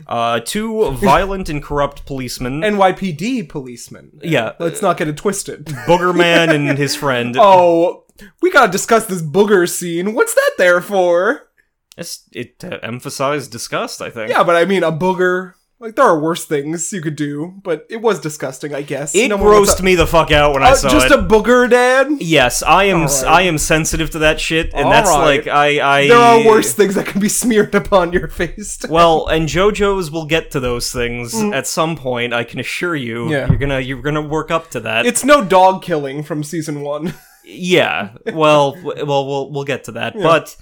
Uh, two (laughs) violent and corrupt policemen, NYPD policeman. Yeah. Let's not get it twisted. (laughs) Booger Man and his friend. Oh, we gotta discuss this booger scene. What's that there for? It's- it uh, emphasized disgust, I think. Yeah, but I mean, a booger. Like, there are worse things you could do, but it was disgusting, I guess. It No grossed me the fuck out when I Uh, saw just it. a booger, Dad? yes, I am. Alright. I am sensitive to that shit, and All that's right. like I. I There are worse things that can be smeared upon your face. (laughs) Well, and JoJo's will get to those things at some point. I can assure you. Mm. Yeah. You're gonna you're gonna work up to that. It's no dog killing from season one. (laughs) yeah. Well, well, we'll we'll get to that. But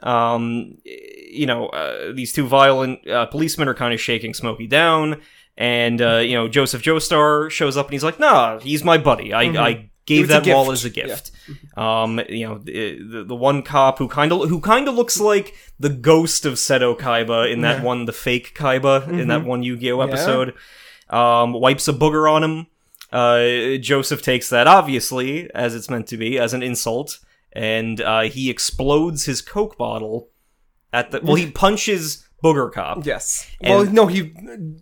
um, you know, uh, these two violent uh, policemen are kind of shaking Smokey down, and uh, you know, Joseph Joestar shows up and he's like, "Nah, he's my buddy. I I gave Mm-hmm. that wall as a gift." (laughs) Um, you know, the, the, the one cop who kind of who kind of looks like the ghost of Seto Kaiba in that Yeah. one, the fake Kaiba in that one Yu-Gi-Oh Yeah. episode, um, wipes a booger on him. Uh, Joseph takes that obviously as it's meant to be as an insult, and uh, he explodes his Coke bottle at the. Well, he punches Booger Cop. Yes. And- well, no, he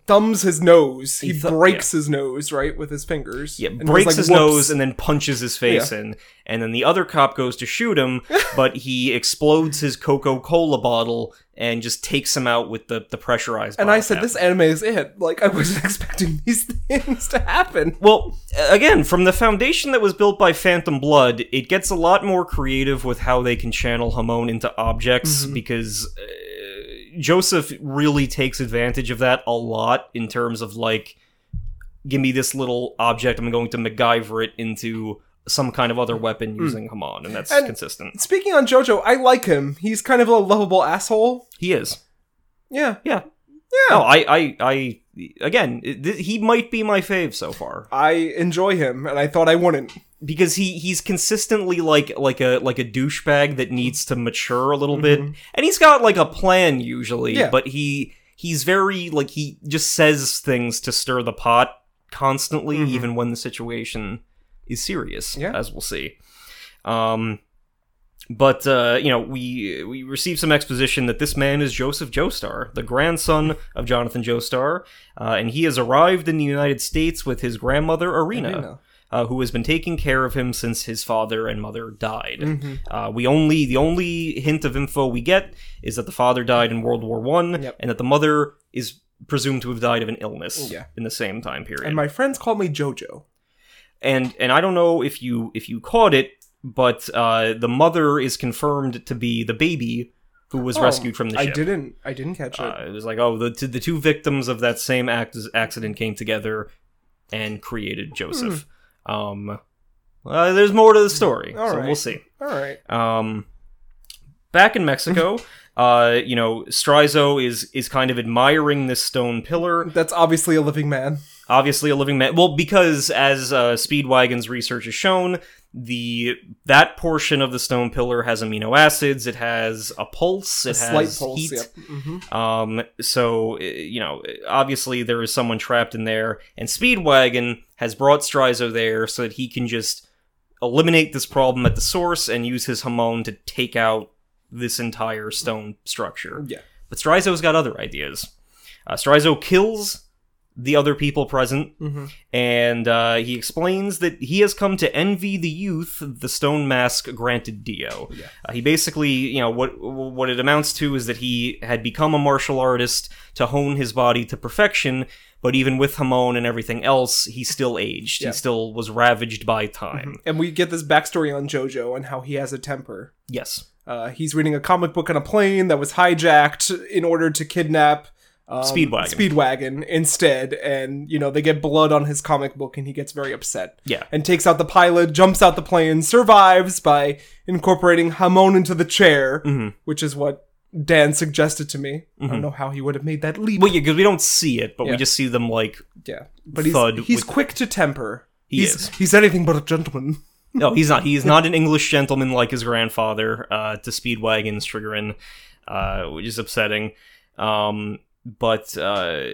thumbs his nose. He, He thu- breaks his nose, right, with his fingers. Yeah, breaks like, his "Whoops." nose and then punches his face in. And then the other cop goes to shoot him, (laughs) but he explodes his Coca Cola bottle and just takes him out with the, the pressurized And I said, cap. this anime is it. Like, I wasn't (laughs) expecting these things to happen. Well, again, from the foundation that was built by Phantom Blood, it gets a lot more creative with how they can channel Hamon into objects Mm-hmm. because uh, Joseph really takes advantage of that a lot in terms of like, give me this little object, I'm going to MacGyver it into some kind of other weapon using Hamon, and that's Mm. And- consistent. Speaking on JoJo, I like him. He's kind of a lovable asshole. He is. Yeah. Yeah. Yeah. No, I, I, I, again, th- he might be my fave so far. I enjoy him, and I thought I wouldn't. Because he he's consistently like like a like a douchebag that needs to mature a little bit and he's got like a plan usually Mm-hmm. Yeah. but he he's very like he just says things to stir the pot constantly even when the situation is serious Mm-hmm. Yeah. as we'll see um but uh, you know, we we receive some exposition that this man is Joseph Joestar, the grandson of Jonathan Joestar, uh, and he has arrived in the United States with his grandmother Erina, Erina. Uh, who has been taking care of him since his father and mother died. Mm-hmm. Uh, we only the only hint of info we get is that the father died in World War One, Yep. and that the mother is presumed to have died of an illness Yeah. in the same time period. And my friends call me JoJo. and and I don't know if you if you caught it, but uh, the mother is confirmed to be the baby who was Oh, rescued from the ship. I didn't. I didn't catch it. Uh, it was like, oh, the t- the two victims of that same act- accident came together and created Joseph. Um, uh, there's more to the story. All so right. we'll see. All right. Um, back in Mexico, (laughs) uh, you know, Straizo is is kind of admiring this stone pillar. That's obviously a living man. Obviously, a living man. Well, because as uh, Speedwagon's research has shown, the that portion of the stone pillar has amino acids. It has a pulse. It A has pulse. heat. Yep. hmm Um, so uh, you know, obviously there is someone trapped in there, and Speedwagon has brought Straizo there so that he can just eliminate this problem at the source and use his Hamon to take out this entire stone structure. Yeah. But Straizo's got other ideas. Uh, Straizo kills the other people present, and uh, he explains that he has come to envy the youth the stone mask granted Dio. Uh, he basically, you know, what what it amounts to is that he had become a martial artist to hone his body to perfection, but even with Hamon and everything else, he still (laughs) aged. Yeah. He still was ravaged by time. And we get this backstory on JoJo and how he has a temper. Yes. Uh, he's reading a comic book on a plane that was hijacked in order to kidnap um, Speedwagon. Speedwagon instead, and you know they get blood on his comic book, and he gets very upset. Yeah. and takes out the pilot, jumps out the plane, survives by incorporating Hamon into the chair, Mm-hmm. which is what Dan suggested to me. I don't know how he would have made that leap. Well, yeah, because we don't see it, but Yeah. we just see them like yeah, but he's he's quick to temper. He he's is. he's anything but a gentleman. (laughs) No, he's not. He's not an English gentleman like his grandfather uh, to Speedwagon's Triggerin, uh, which is upsetting. Um, but uh,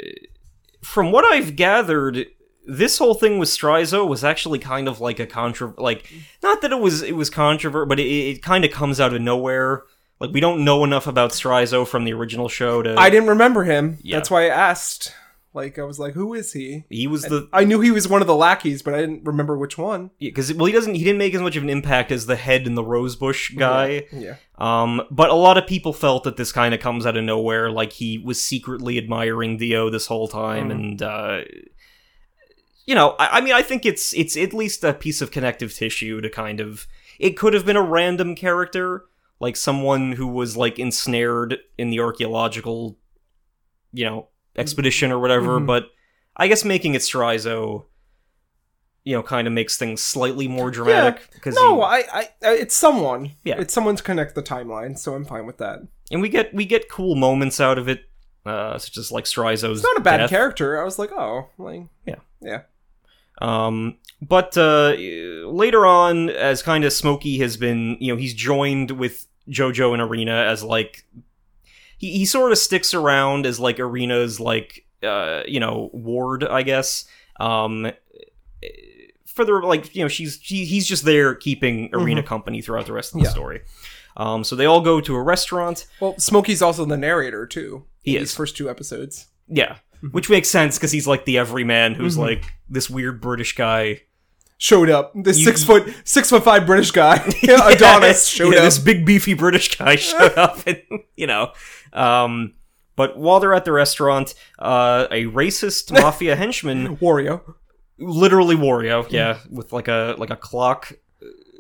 from what I've gathered, this whole thing with Straizo was actually kind of like a contro like not that it was it was controversial, but it, it kind of comes out of nowhere. Like we don't know enough about Straizo from the original show to. I didn't remember him. Yeah. That's why I asked. Like I was like, who is he? he was the I knew he was one of the lackeys, but I didn't remember which one. Yeah, because well he doesn't he didn't make as much of an impact as the head and the rosebush guy. Yeah. Um, but a lot of people felt that this kind of comes out of nowhere, like he was secretly admiring Dio this whole time, and uh, you know, I, I mean, I think it's it's at least a piece of connective tissue to kind of. It could have been a random character, like someone who was like ensnared in the archaeological, you know, expedition or whatever. Mhm. But I guess making it Straizo, you know, kind of makes things slightly more dramatic because No, I, I, I, it's someone. Yeah. it's someone to connect the timeline, so I'm fine with that. and we get we get cool moments out of it, uh, such as like Straizo's. It's not a bad death. character. I was like, oh, like, Yeah. yeah. Um, but uh, later on, as kind of Smokey has been, you know, he's joined with JoJo and Erina as like he he sort of sticks around as like Erina's like uh you know ward, I guess. Um. For the like, you know, she's she, he's just there keeping Erina company throughout the rest of the Yeah. story. Um, so they all go to a restaurant. Well, Smokey's also the narrator too. He in is. These first two episodes. Yeah, which makes sense because he's like the everyman who's Mhm. like this weird British guy. Showed up. This You- six foot six foot five British guy, (laughs) (laughs) Adonis, showed yeah, up. This big beefy British guy showed (laughs) up, and you know. Um, but while they're at the restaurant, uh, a racist (laughs) mafia henchman, Wario. literally Wario, yeah, with like a like a clock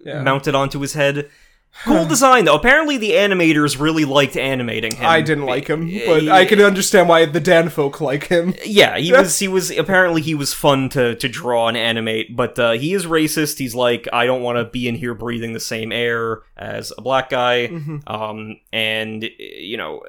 Yeah. mounted onto his head. (sighs) Cool design though. Apparently, the animators really liked animating him. I didn't like him, but I can understand why the Dan folk like him. Yeah, he (laughs) was. He was. Apparently, he was fun to to draw and animate. But uh, he is racist. He's like, I don't want to be in here breathing the same air as a black guy. Mm-hmm. Um, and you know,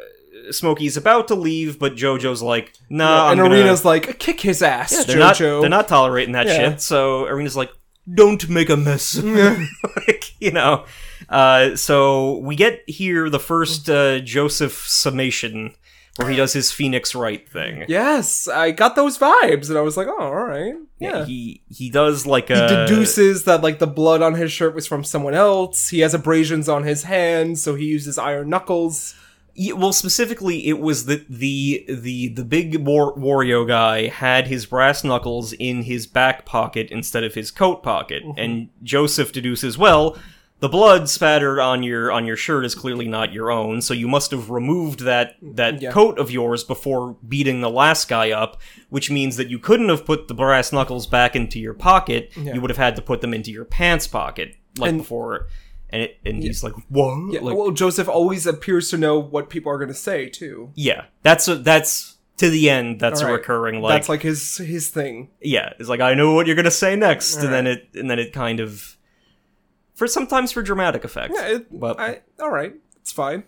Smokey's about to leave, but JoJo's like, No, Yeah, and gonna- Erina's like, kick his ass, Yeah, they're Jojo. not. They're not tolerating that Yeah. shit. So Erina's like, don't make a mess. (laughs) (laughs) like, you know. Uh, so we get here the first uh, Joseph summation where he does his Phoenix Wright thing. Yes, I got those vibes, and I was like, oh, all right. Yeah. he he does like He deduces that like the blood on his shirt was from someone else. He has abrasions on his hands, so he uses iron knuckles. Yeah, well, specifically, it was that the the the big War- Wario guy had his brass knuckles in his back pocket instead of his coat pocket, Mm-hmm. and Joseph deduces, well, the blood spattered on your on your shirt is clearly not your own, so you must have removed that that Yeah. coat of yours before beating the last guy up, which means that you couldn't have put the brass knuckles back into your pocket. You would have had to put them into your pants pocket like And- before. And it, and he's like, what? Yeah, Like, well, Joseph always appears to know what people are going to say too. Yeah, that's a, that's to the end. That's a recurring like, That's like his his thing. yeah. It's like I know what you're gonna say next, and then it and then it kind of for sometimes for dramatic effect. Yeah, it, but I, all right, it's fine.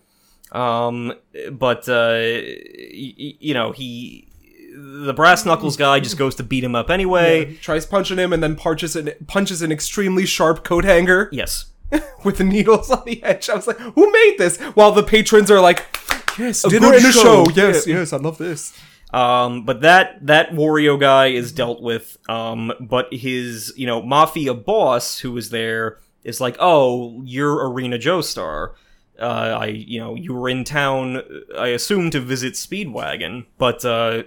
um, but uh, y- y- you know he the brass knuckles guy just goes to beat him up anyway. Yeah, tries punching him and then punches an punches an extremely sharp coat hanger Yes. (laughs) with the needles on the edge. I was like, who made this? While the patrons are like, yes, dinner good and a show. show. Yes, yes, I love this. Um, but that that Wario guy is dealt with. Um, but his you know mafia boss who was there is like, oh, you're Erina Joestar. Uh, I you know you were in town. I assume to visit Speedwagon, but uh,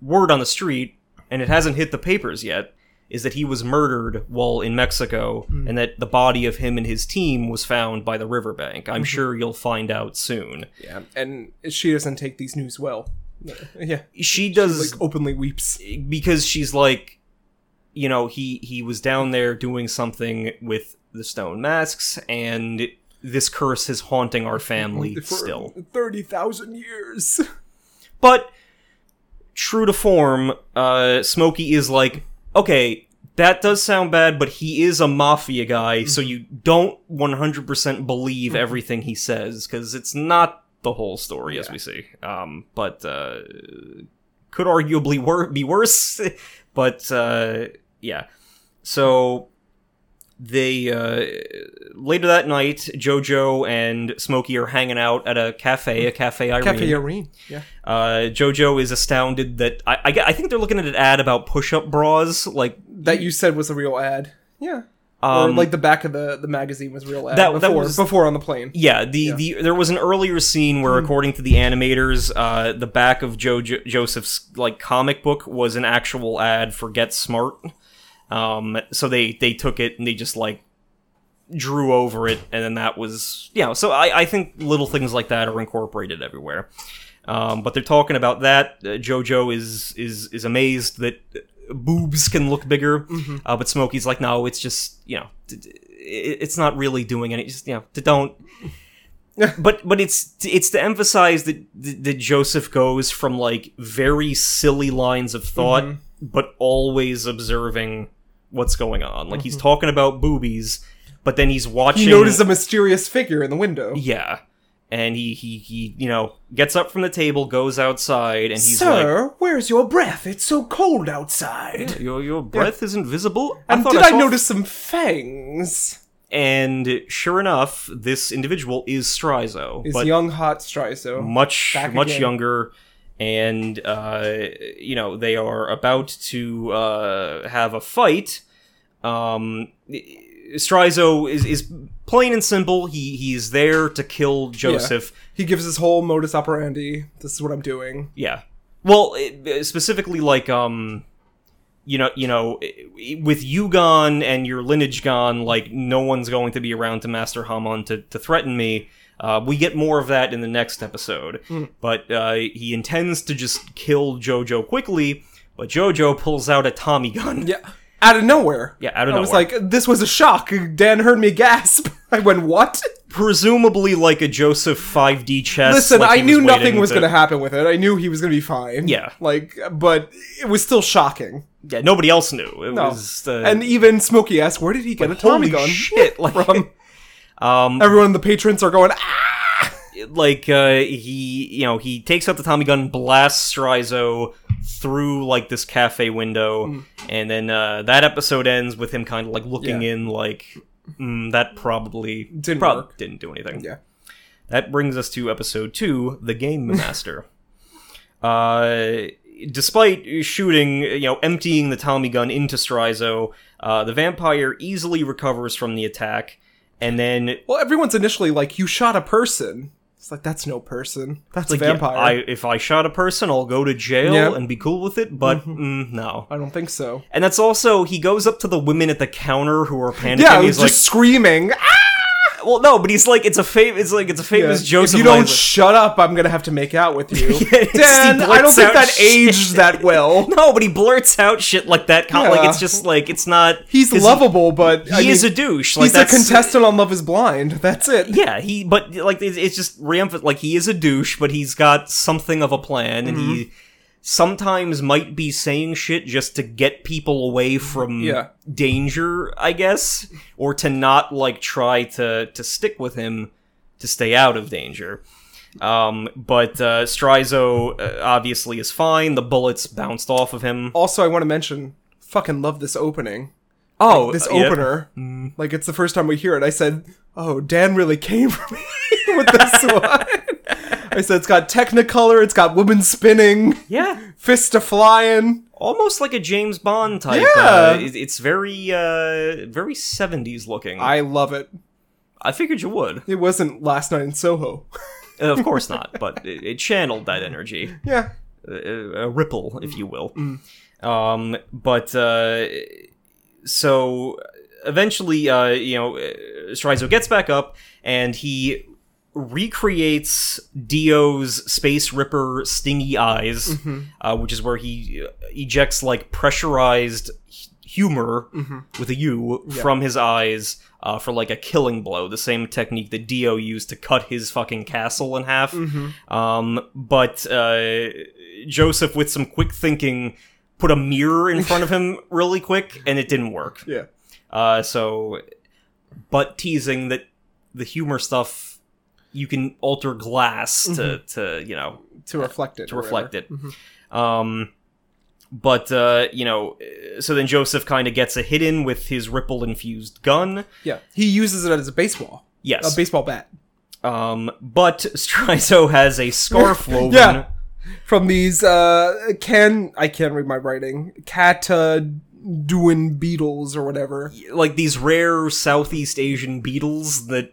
word on the street, and it hasn't hit the papers yet, is that he was murdered while in Mexico, and that the body of him and his team was found by the riverbank. I'm sure you'll find out soon. Yeah, and she doesn't take these news well. (laughs) Yeah, She does like openly weeps. because she's like you know he he was down there doing something with the stone masks and this curse is haunting our family (laughs) For still thirty thousand years. (laughs) but true to form uh smokey is like okay that does sound bad but he is a mafia guy so you don't 100% believe everything he says because it's not the whole story as we see. Um but uh could arguably wor- be worse (laughs) but uh yeah. So they uh later that night jojo and smokey are hanging out at a cafe a cafe Irene. Cafe Irene. Yeah. Uh, Jojo is astounded that I, I, I think they're looking at an ad about push-up bras. Like That you said was a real ad. Yeah. Um, or like the back of the, the magazine was real ad That- that was- before on the plane. yeah, the, the there was an earlier scene where, according to the animators, uh, the back of Jojo Joseph's like comic book was an actual ad for Get Smart. Um, so they they took it and they just like drew over it, and then that was you know. So I I think little things like that are incorporated everywhere. Um, but they're talking about that. Uh, Jojo is is is amazed that boobs can look bigger, uh, but Smokey's like, no, it's just you know, d- d- it- it's not really doing any. Just you know, don't. (laughs) but but it's it's to emphasize that that Joseph goes from like very silly lines of thought, but always observing what's going on. Like he's mm-hmm. talking about boobies, but then he's watching. He noticed a mysterious figure in the window. Yeah. And he, he, he, you know, gets up from the table, goes outside, and he's like. Sir, where's your breath? It's so cold outside. like, "Your, your breath isn't visible." And thought did I, saw-" notice some fangs? And sure enough, this individual is Straizo, Is but young hot Straizo. much Back much again. younger, and uh, you know they are about to uh, have a fight. Um, Straizo is is plain and simple. He he's there to kill Joseph. He gives his whole modus operandi. This is what I'm doing. Yeah. Well, it, specifically like um you know, you know, with you gone and your lineage gone, like no one's going to be around to Master Hamon to, to threaten me. Uh, we get more of that in the next episode, but uh, he intends to just kill Jojo quickly. But Jojo pulls out a Tommy gun. Yeah. Out of nowhere. Yeah, out of I was nowhere. like, this was a shock. Dan heard me gasp. (laughs) I went, what? Presumably like a Joseph 5D chess. Listen, like I knew was nothing was to- going to happen with it. I knew he was going to be fine. Yeah. Like, but it was still shocking. Yeah, nobody else knew. It No. was uh, and even Smokey asked, where did he get a Tommy holy gun shit! (laughs) Like, from? Um, Everyone, in the patrons are going, ah! like uh he you know he takes out the tommy gun blasts Straizo through like this cafe window and then uh that episode ends with him kind of like looking Yeah. in like mm, that probably Didn't prob- work. didn't do anything Yeah. that brings us to episode two the game (laughs) master uh despite shooting you know emptying the tommy gun into Straizo uh the vampire easily recovers from the attack and then Well, everyone's initially like, you shot a person. It's like, that's no person. That's Like, a yeah, vampire. I if I shot a person, I'll go to jail Yeah. and be cool with it. But mm, no, I don't think so. and that's also he goes up to the women at the counter who are panicking. Yeah, he's he's just screaming. "Ah!" Well, no, but he's like, it's a fam- It's like it's a famous Yeah. Joseph. if you don't shut up, I'm gonna have to make out with you. (laughs) Dan, I don't think that shit. aged that well. (laughs) no, but he blurts out shit like that. con- Like it's just like it's not. He's lovable, but He, I mean, is a douche. Like he's a contestant on Love Is Blind. That's it. Yeah, he but like it's, it's just reemph like he is a douche, but he's got something of a plan, and Mm-hmm. he sometimes might be saying shit just to get people away from Yeah. danger, I guess, or to not like try to to stick with him to stay out of danger. Um, but uh, Straizo uh, obviously is fine. The bullets bounced off of him. Also, I want to mention, fucking love this opening. Oh, This uh, yeah. opener, Mm. like it's the first time we hear it. I said, "Oh, Dan really came for me (laughs) with this (laughs) one." I said it's got Technicolor, it's got women spinning, Yeah, fist a flying. almost like a James Bond type. Yeah. Uh, it- it's very, uh, very seventies looking. I, love it. I figured you would. It wasn't last night in Soho. Uh, of course (laughs) not, but it, it channeled that energy, yeah. a, a ripple, if you will. Um, but uh, so eventually, uh, you know, Straizo gets back up and he recreates Dio's Space Ripper stingy eyes, uh, which is where he uh, ejects like pressurized hu- humor with a U from his eyes. Uh, for like a killing blow, the same technique that Dio used to cut his fucking castle in half. Um, but uh, Joseph, with some quick thinking, put a mirror in (laughs) front of him really quick, and it didn't work. Yeah. Uh, so, but teasing that the humor stuff you can alter glass to to you know To reflect it. to reflect it. Um, but uh, you know, so then Joseph kind of gets a hit in with his ripple infused gun. Yeah. He uses it as a baseball. Yes. A baseball bat. Um, but Straizo has a scarf (laughs) woven. Yeah. From these, uh, can, I can't read my writing. Cat, uh, doing beetles or whatever. like these rare Southeast Asian beetles that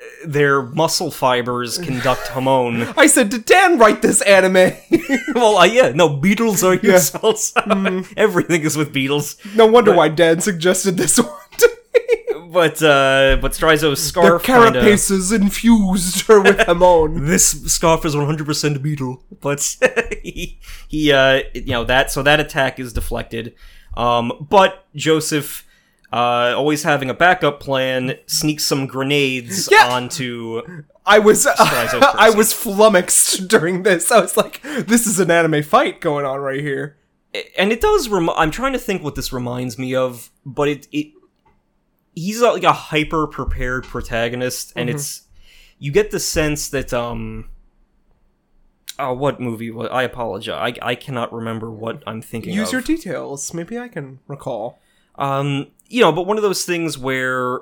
uh, their muscle fibers conduct (laughs) Hamon. I said, did Dan write this anime? (laughs) well, uh, yeah, no, beetles are Yeah. also. (laughs) Everything is with beetles. no wonder why Dan suggested this one. But uh, but Straizo's scarf kinda, carapaces infused her with (laughs) Hamon. This scarf is 100% beetle, but (laughs) he, he uh, you know that so that attack is deflected. Um, but Joseph, uh, always having a backup plan, sneaks some grenades Yeah. onto I was, (laughs) I was flummoxed during this. I was like, this is an anime fight going on right here. and it does rem- i'm trying to think what this reminds me of but it it he's a, like a hyper prepared protagonist and Mm-hmm. it's you get the sense that um oh what movie was i apologize i, I cannot remember what i'm thinking Use of. your details. Maybe I can recall. um you know but one of those things where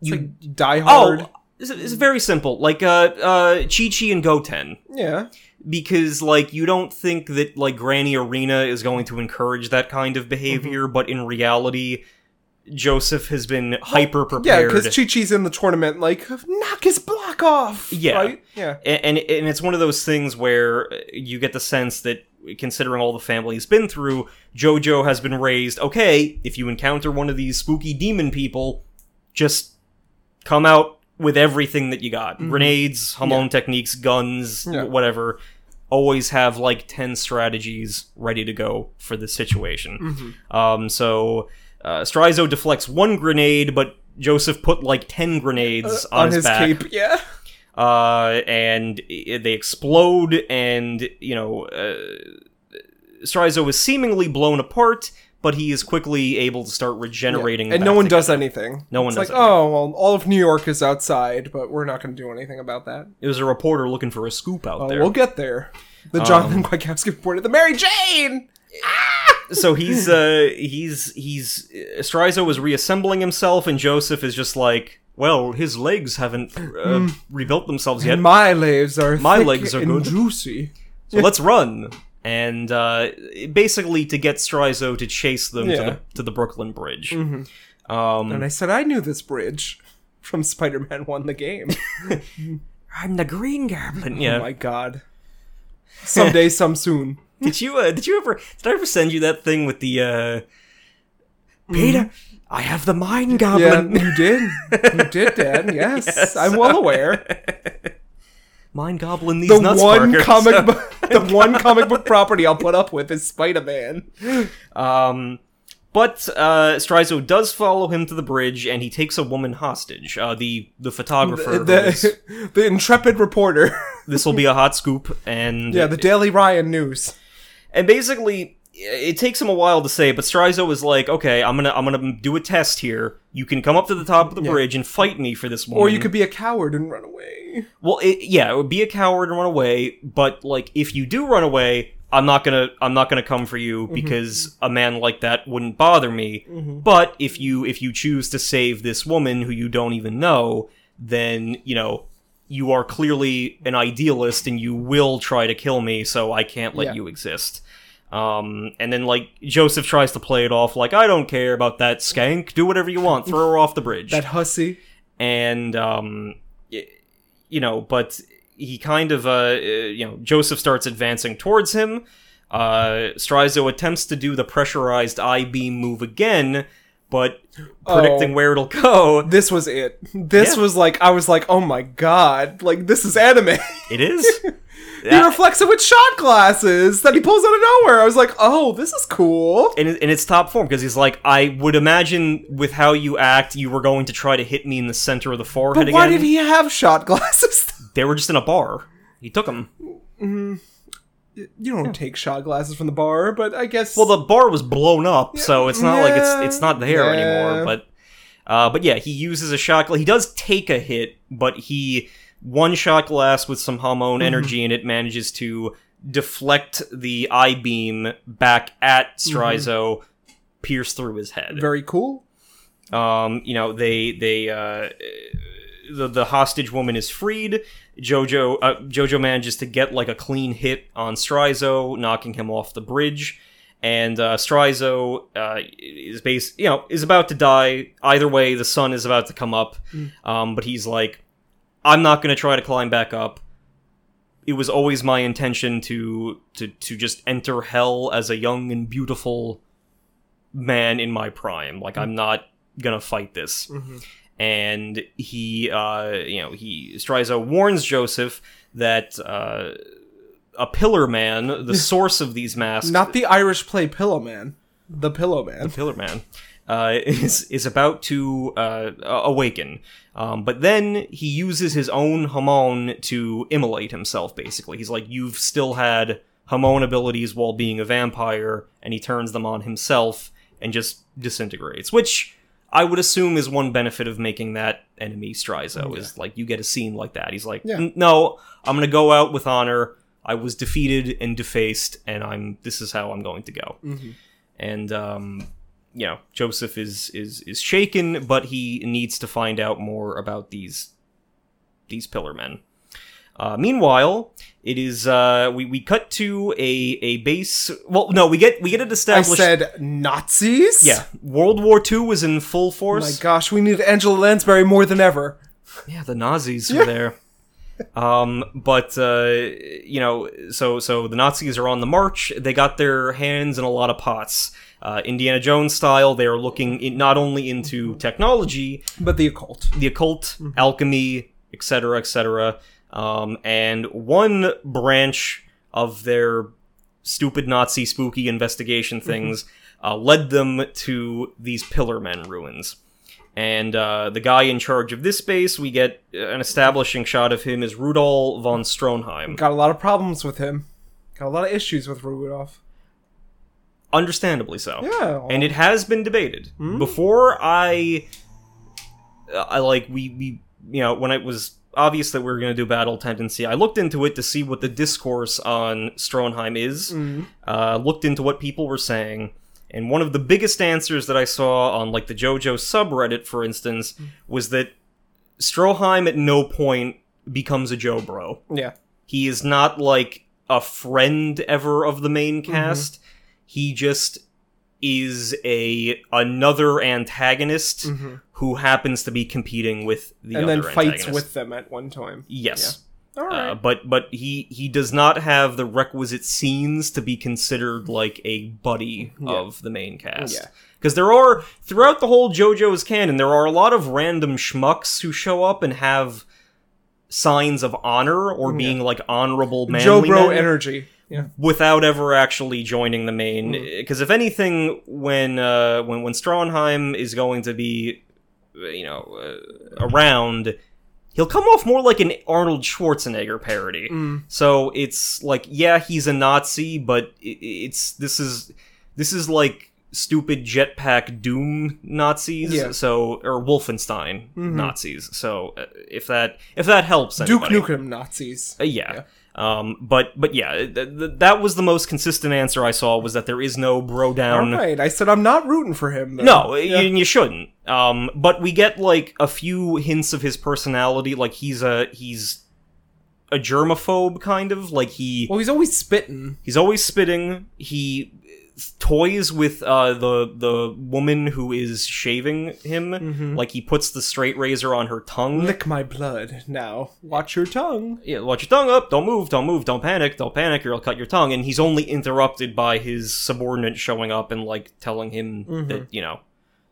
you like Die Hard. oh it's, it's very simple like uh uh chi chi and goten Yeah. because like you don't think that like Granny Erina is going to encourage that kind of behavior, Mm-hmm. but in reality, Joseph has been hyper prepared. Yeah, because Chi Chi's in the tournament, like, knock his block off. Yeah. Right? Yeah. A- and, and it's one of those things where you get the sense that considering all the family he's been through, Jojo has been raised. Okay, if you encounter one of these spooky demon people, just come out with everything that you got: grenades, Hamon techniques, guns, Mm-hmm. Yeah. whatever. Always have like ten strategies ready to go for this situation. Mm-hmm. Um, so uh, Straizo deflects one grenade, but Joseph put like ten grenades on, on his back cape. Yeah. uh, and they explode, and you know, uh, Straizo is seemingly blown apart, but he is quickly able to start regenerating. and no one together. does anything. No one it's does like, anything. oh well, all of New York is outside, but we're not going to do anything about that. It was a reporter looking for a scoop out Oh, there. we'll get there. The Um, Jonathan Kwiatkowski reported the Mary Jane. So he's uh he's he's Straizo is reassembling himself, and Joseph is just like, well, his legs haven't uh, rebuilt themselves yet. My legs are My legs are and good. juicy. So let's run. And uh, basically, to get Straizo to chase them to, the, to the Brooklyn Bridge. Um, And I said I knew this bridge from Spider-Man won the game. (laughs) I'm the Green Goblin. (laughs) Yeah. Oh my god. Someday, some soon. Did you? Uh, did you ever? Did I ever send you that thing with the? uh Peter, I have the Mind goblin. Yeah, you did. You (laughs) did, Dan. Yes, Yes. I'm well aware. (laughs) Mind Goblin. These The nuts one comic book, the one comic book property I'll put up with is Spider-Man. Um, but uh, Straizo does follow him to the bridge, and he takes a woman hostage. Uh, the the photographer. who's- The, (laughs) the intrepid reporter. this will be a hot scoop, and yeah, the Daily Ryan News. And basically it takes him a while to say but Straizo is like okay i'm gonna i'm gonna do a test here you can come up to the top of the bridge and fight me for this woman Or you could be a coward and run away. well it, yeah it would be a coward and run away but like if you do run away i'm not gonna i'm not gonna come for you Mm-hmm. because a man like that wouldn't bother me but if you if you choose to save this woman who you don't even know then you know you are clearly an idealist and you will try to kill me, so I can't let Yeah. you exist. Um, and then like Joseph tries to play it off like I don't care about that skank. Do whatever you want. Throw her off the bridge. That hussy. and um, you know, but he kind of uh, uh, you know, Joseph starts advancing towards him. Uh, Straizo attempts to do the pressurized I beam move again, but predicting Oh. where it'll go, This was it. This Yeah. was like I was like, oh my god, like this is anime. it is. (laughs) he reflects it with shot glasses that he pulls out of nowhere. I was like, oh, this is cool. in, in its top form because he's like, I would imagine with how you act, you were going to try to hit me in the center of the forehead But why again. did he have shot glasses? They were just in a bar. He took them. you don't take shot glasses from the bar, but I guess. Well, the bar was blown up, so it's not like yeah, it's it's not there yeah. anymore. But uh, but yeah, he uses a shot. gla- He does take a hit, but he one shot glass with some Hamon Mm-hmm. energy in it manages to deflect the eye beam back at Straizo, pierce through his head. very cool. Um, you know, they they uh, the the hostage woman is freed. Jojo uh, Jojo manages to get like a clean hit on Straizo, knocking him off the bridge. And uh, Straizo uh, is base, you know, is about to die. Either way, the sun is about to come up. Um, but he's like, I'm not going to try to climb back up. It was always my intention to to to just enter hell as a young and beautiful man in my prime. Like I'm not gonna fight this. And he, uh, you know, he Straizo warns Joseph that uh, a Pillar Man, the (laughs) source of these masks, Not the Irish play Pillow Man. The Pillow Man. The Pillar Man, uh, is is about to uh, awaken. Um, but then he uses his own Hamon to immolate himself. Basically, he's like, "You've still had Hamon abilities while being a vampire," and he turns them on himself and just disintegrates. Which I would assume is one benefit of making that enemy Straizo is like you get a scene like that. He's like, Yeah. "No, I'm gonna go out with honor. I was defeated and defaced, and I'm. This is how I'm going to go." and um, you know Joseph is is is shaken, but he needs to find out more about these these pillar men. Uh, meanwhile, it is uh, we we cut to a a base. Well, no, we get we get it established. I said Nazis? yeah, World War II was in full force. Oh my gosh, we need Angela Lansbury more than ever. Yeah, the Nazis (laughs) are there. Um, but uh, you know, so so the Nazis are on the march. They got their hands in a lot of pots. Uh, Indiana Jones style, they are looking in, not only into technology, But the occult. the occult, alchemy, etc., etc. Um, and one branch of their stupid Nazi spooky investigation things uh, led them to these Pillar Men ruins. And uh, the guy in charge of this base, we get an establishing shot of him is Rudolf von Stronheim. Got a lot of problems with him. Got a lot of issues with Rudolph. Understandably so. Yeah. and it has been debated hmm. before i i like we we you know when it was obvious that we were going to do battle tendency i looked into it to see what the discourse on stronheim is hmm. uh, looked into what people were saying and one of the biggest answers that i saw on like the jojo subreddit for instance hmm. was that stroheim at no point becomes a joe bro Yeah. he is not like a friend ever of the main mm-hmm. cast. He just is a another antagonist who happens to be competing with the and then fights antagonist. with them at one time. yes. All right. Uh, but but he he does not have the requisite scenes to be considered like a buddy of the main cast. Yeah. Because there are throughout the whole JoJo's canon, there are a lot of random schmucks who show up and have signs of honor or being like honorable manly Joe Bro men energy. Yeah. without ever actually joining the main. Hmm. Because if anything, when uh, when when Stronheim is going to be, you know, uh, around, he'll come off more like an Arnold Schwarzenegger parody. Hmm. So it's like, yeah, he's a Nazi, but it's this is this is like stupid jetpack Doom Nazis. Yeah. Mm-hmm. So or Wolfenstein Nazis. So uh, if that if that helps, anybody. Duke. Nukem Nazis. Uh, yeah. Um, but but yeah, th- th- that was the most consistent answer I saw was that there is no bro down. right. I said I'm not rooting for him. Though. No, Yeah. you, you shouldn't. Um, but we get like a few hints of his personality. Like he's a he's a germaphobe kind of like he Well, he's always spitting. he's always spitting. He toys with uh, the the woman who is shaving him. Like he puts the straight razor on her tongue. Lick my blood. Now, watch your tongue. yeah, watch your tongue up. Don't move. Don't move. Don't panic. Don't panic, or I'll cut your tongue. And he's only interrupted by his subordinate showing up and like telling him that you know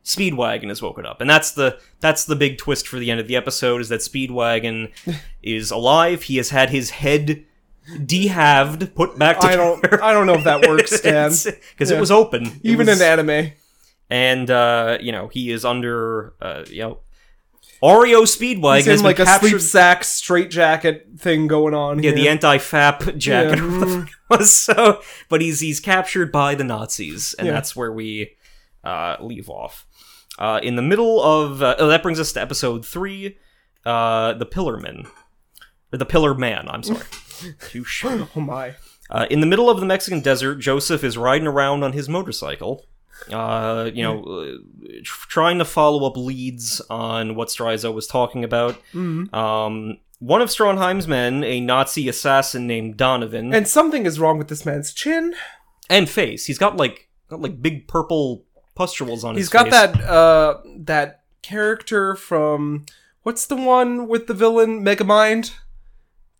Speedwagon has woken up, and that's the that's the big twist for the end of the episode is that Speedwagon (laughs) is alive. He has had his head dehalved, put back I together. don't. I don't know if that (laughs) works, Stan. because Yeah. it was open, Even was- in anime. and uh, you know he is under uh, you know Oreo Speedwagon He's in like a captured. sleep sack straight jacket thing going on. Yeah, the anti-FAP jacket Yeah. fuck was. (laughs) So, but he's he's captured by the Nazis, and Yeah. that's where we uh, leave off. Uh, in the middle of uh, oh, that brings us to episode three, uh, the Pillarman, or the Pillar Man. I'm sorry. (laughs) (laughs) Touche. Oh my. Uh, in the middle of the Mexican desert, Joseph is riding around on his motorcycle, uh, you know, tr- trying to follow up leads on what Straizo was talking about. Um, one of Stronheim's men, a Nazi assassin named Donovan, and, And something is wrong with this man's chin. And face. He's got like got like big purple pustules on He's his got face. that uh that character from what's the one with the villain Megamind?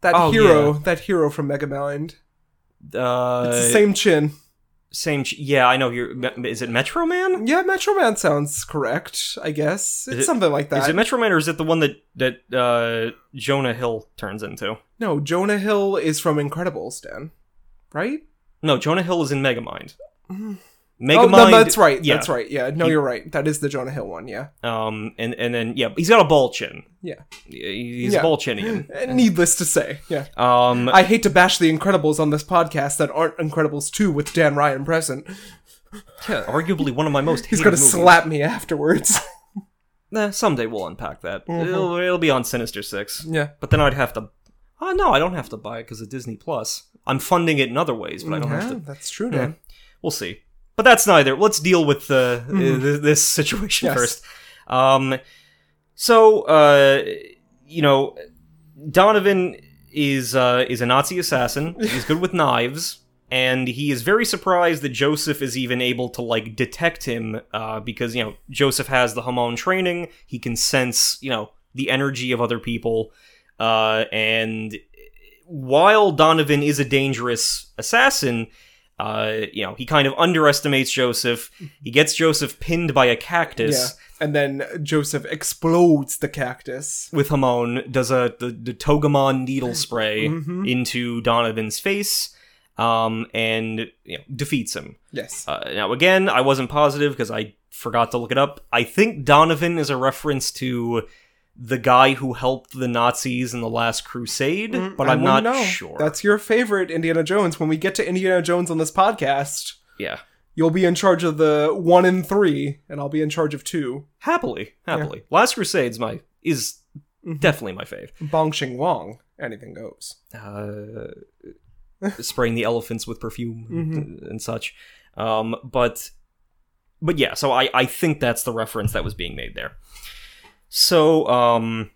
That Oh, hero, yeah. that hero from Megamind. Uh, It's the same chin. same. ch- Yeah, I know. You're. Is it Metro Man? Yeah, Metro Man sounds correct. I guess it's it- something like that. Is it Metro Man or is it the one that that uh, Jonah Hill turns into? no, Jonah Hill is from Incredibles, Dan. Right? No, Jonah Hill is in Megamind. Oh, Megamind. no, that's right. Yeah. That's right. Yeah, no, you're right. That is the Jonah Hill one. Yeah, Um, and and then yeah, he's got a ball chin. yeah. He's Yeah. a ball chinian. Uh, (laughs) Needless to say, yeah. Um, I hate to bash the Incredibles on this podcast that aren't Incredibles 2 with Dan Ryan present. yeah, arguably one of my most. He's gonna movies. slap me afterwards. (laughs) Nah, someday we'll unpack that. It'll, it'll be on Sinister Six. yeah. But then I'd have to. Oh no, I don't have to buy it because of Disney Plus. I'm funding it in other ways, but I don't Yeah, have to. that's true, Dan. We'll see. But that's neither. Let's deal with the uh, this situation Yes. first. Um, so uh, you know, Donovan is uh, is a Nazi assassin. (laughs) He's good with knives, and he is very surprised that Joseph is even able to like detect him uh, because you know Joseph has the Hamon training. He can sense you know the energy of other people, uh, and while Donovan is a dangerous assassin, uh, you know, he kind of underestimates Joseph. He gets Joseph pinned by a Yeah. cactus And then Joseph explodes the cactus. with Hamon, does a the, the Togemon needle spray Mhm. into Donovan's face, um, and you know, defeats him. Yes. Uh, now, again, I wasn't positive because I forgot to look it up. I think Donovan is a reference to the guy who helped the Nazis in the Last Crusade, Mm, but I'm not know. sure. That's your favorite Indiana Jones. When we get to Indiana Jones on this podcast, yeah. you'll be in charge of the one and three, and I'll be in charge of two. Happily, happily. Last Crusade's my is Mm-hmm. definitely my fave. Bong Shing Wong. Anything goes. Uh, spraying the elephants with perfume Mm-hmm. and such. Um, but but yeah, so I I think that's the reference that was being made there. So um.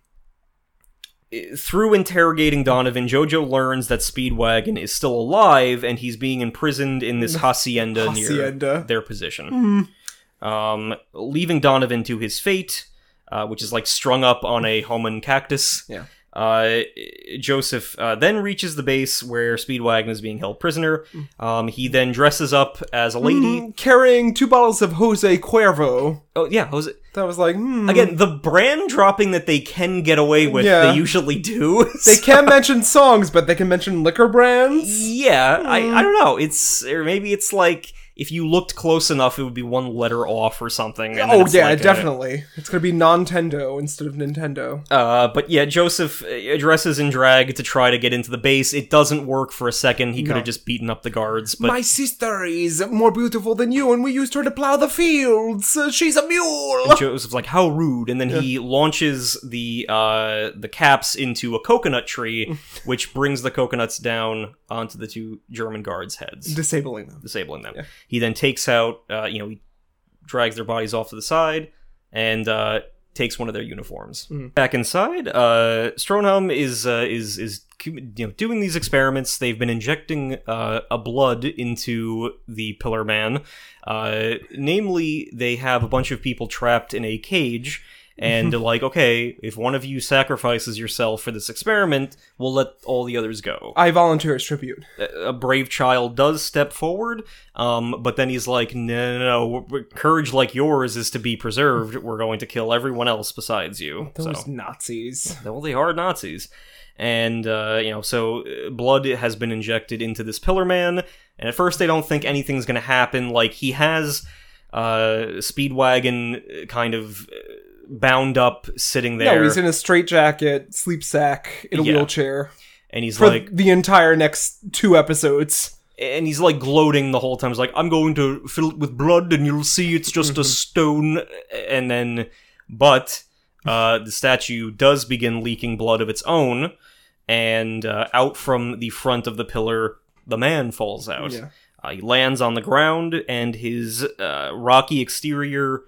Through interrogating Donovan, Jojo learns that Speedwagon is still alive and he's being imprisoned in this hacienda, Hacienda. near their position. Um, leaving Donovan to his fate, uh, which is like strung up on a Hamon cactus. Yeah. Uh, Joseph uh, then reaches the base where Speedwagon is being held prisoner. Um, he then dresses up as a lady. Mm, carrying two bottles of Jose Cuervo. Oh yeah, Jose- That was like, hmm. again the brand dropping that they can get away with. Yeah. They usually do. (laughs) They so- can't mention songs, but they can mention liquor brands. Yeah, I. I don't know. It's or maybe it's like if you looked close enough, it would be one letter off or something. and Oh it's yeah, like a- definitely. It's gonna be Nintendo instead of Nintendo. Uh, but yeah, Joseph addresses dresses in drag to try to get into the base. It doesn't work for a second. He could have just beaten up the guards, but My sister is more beautiful than you, and we used her to plow the fields. Uh, She's a mule. Joseph's like, "How rude!" And then he launches the uh the caps into a coconut tree, (laughs) which brings the coconuts down onto the two German guards' heads, Disabling them. disabling them. He then takes out, uh, you know, he drags their bodies off to the side and uh, takes one of their uniforms. Back inside, uh, Stronheim is uh, is is you know doing these experiments. They've been injecting uh, a blood into the Pillar Man. Uh, namely, they have a bunch of people trapped in a cage. And (laughs) like, okay, if one of you sacrifices yourself for this experiment, we'll let all the others go I volunteer as tribute. a brave child does step forward, um, but then he's like, no, no, no, courage like yours is to be preserved. We're going to kill everyone else besides you. Those so, Nazis. well, they are Nazis. And, uh, you know, so uh, blood has been injected into this Pillar Man, and at first they don't think anything's going to happen. Like, he has uh, Speedwagon kind of uh, bound up, sitting there, No, he's in a straitjacket, sleep sack, in a Yeah. wheelchair and he's for like, the entire next two episodes. and he's like gloating the whole time. He's like, "I'm going to fill it with blood, and you'll see it's just a (laughs) stone." And then, but uh, the statue does begin leaking blood of its own, and uh, out from the front of the pillar, the man falls out. Yeah. Uh, he lands on the ground, and his uh, rocky exterior,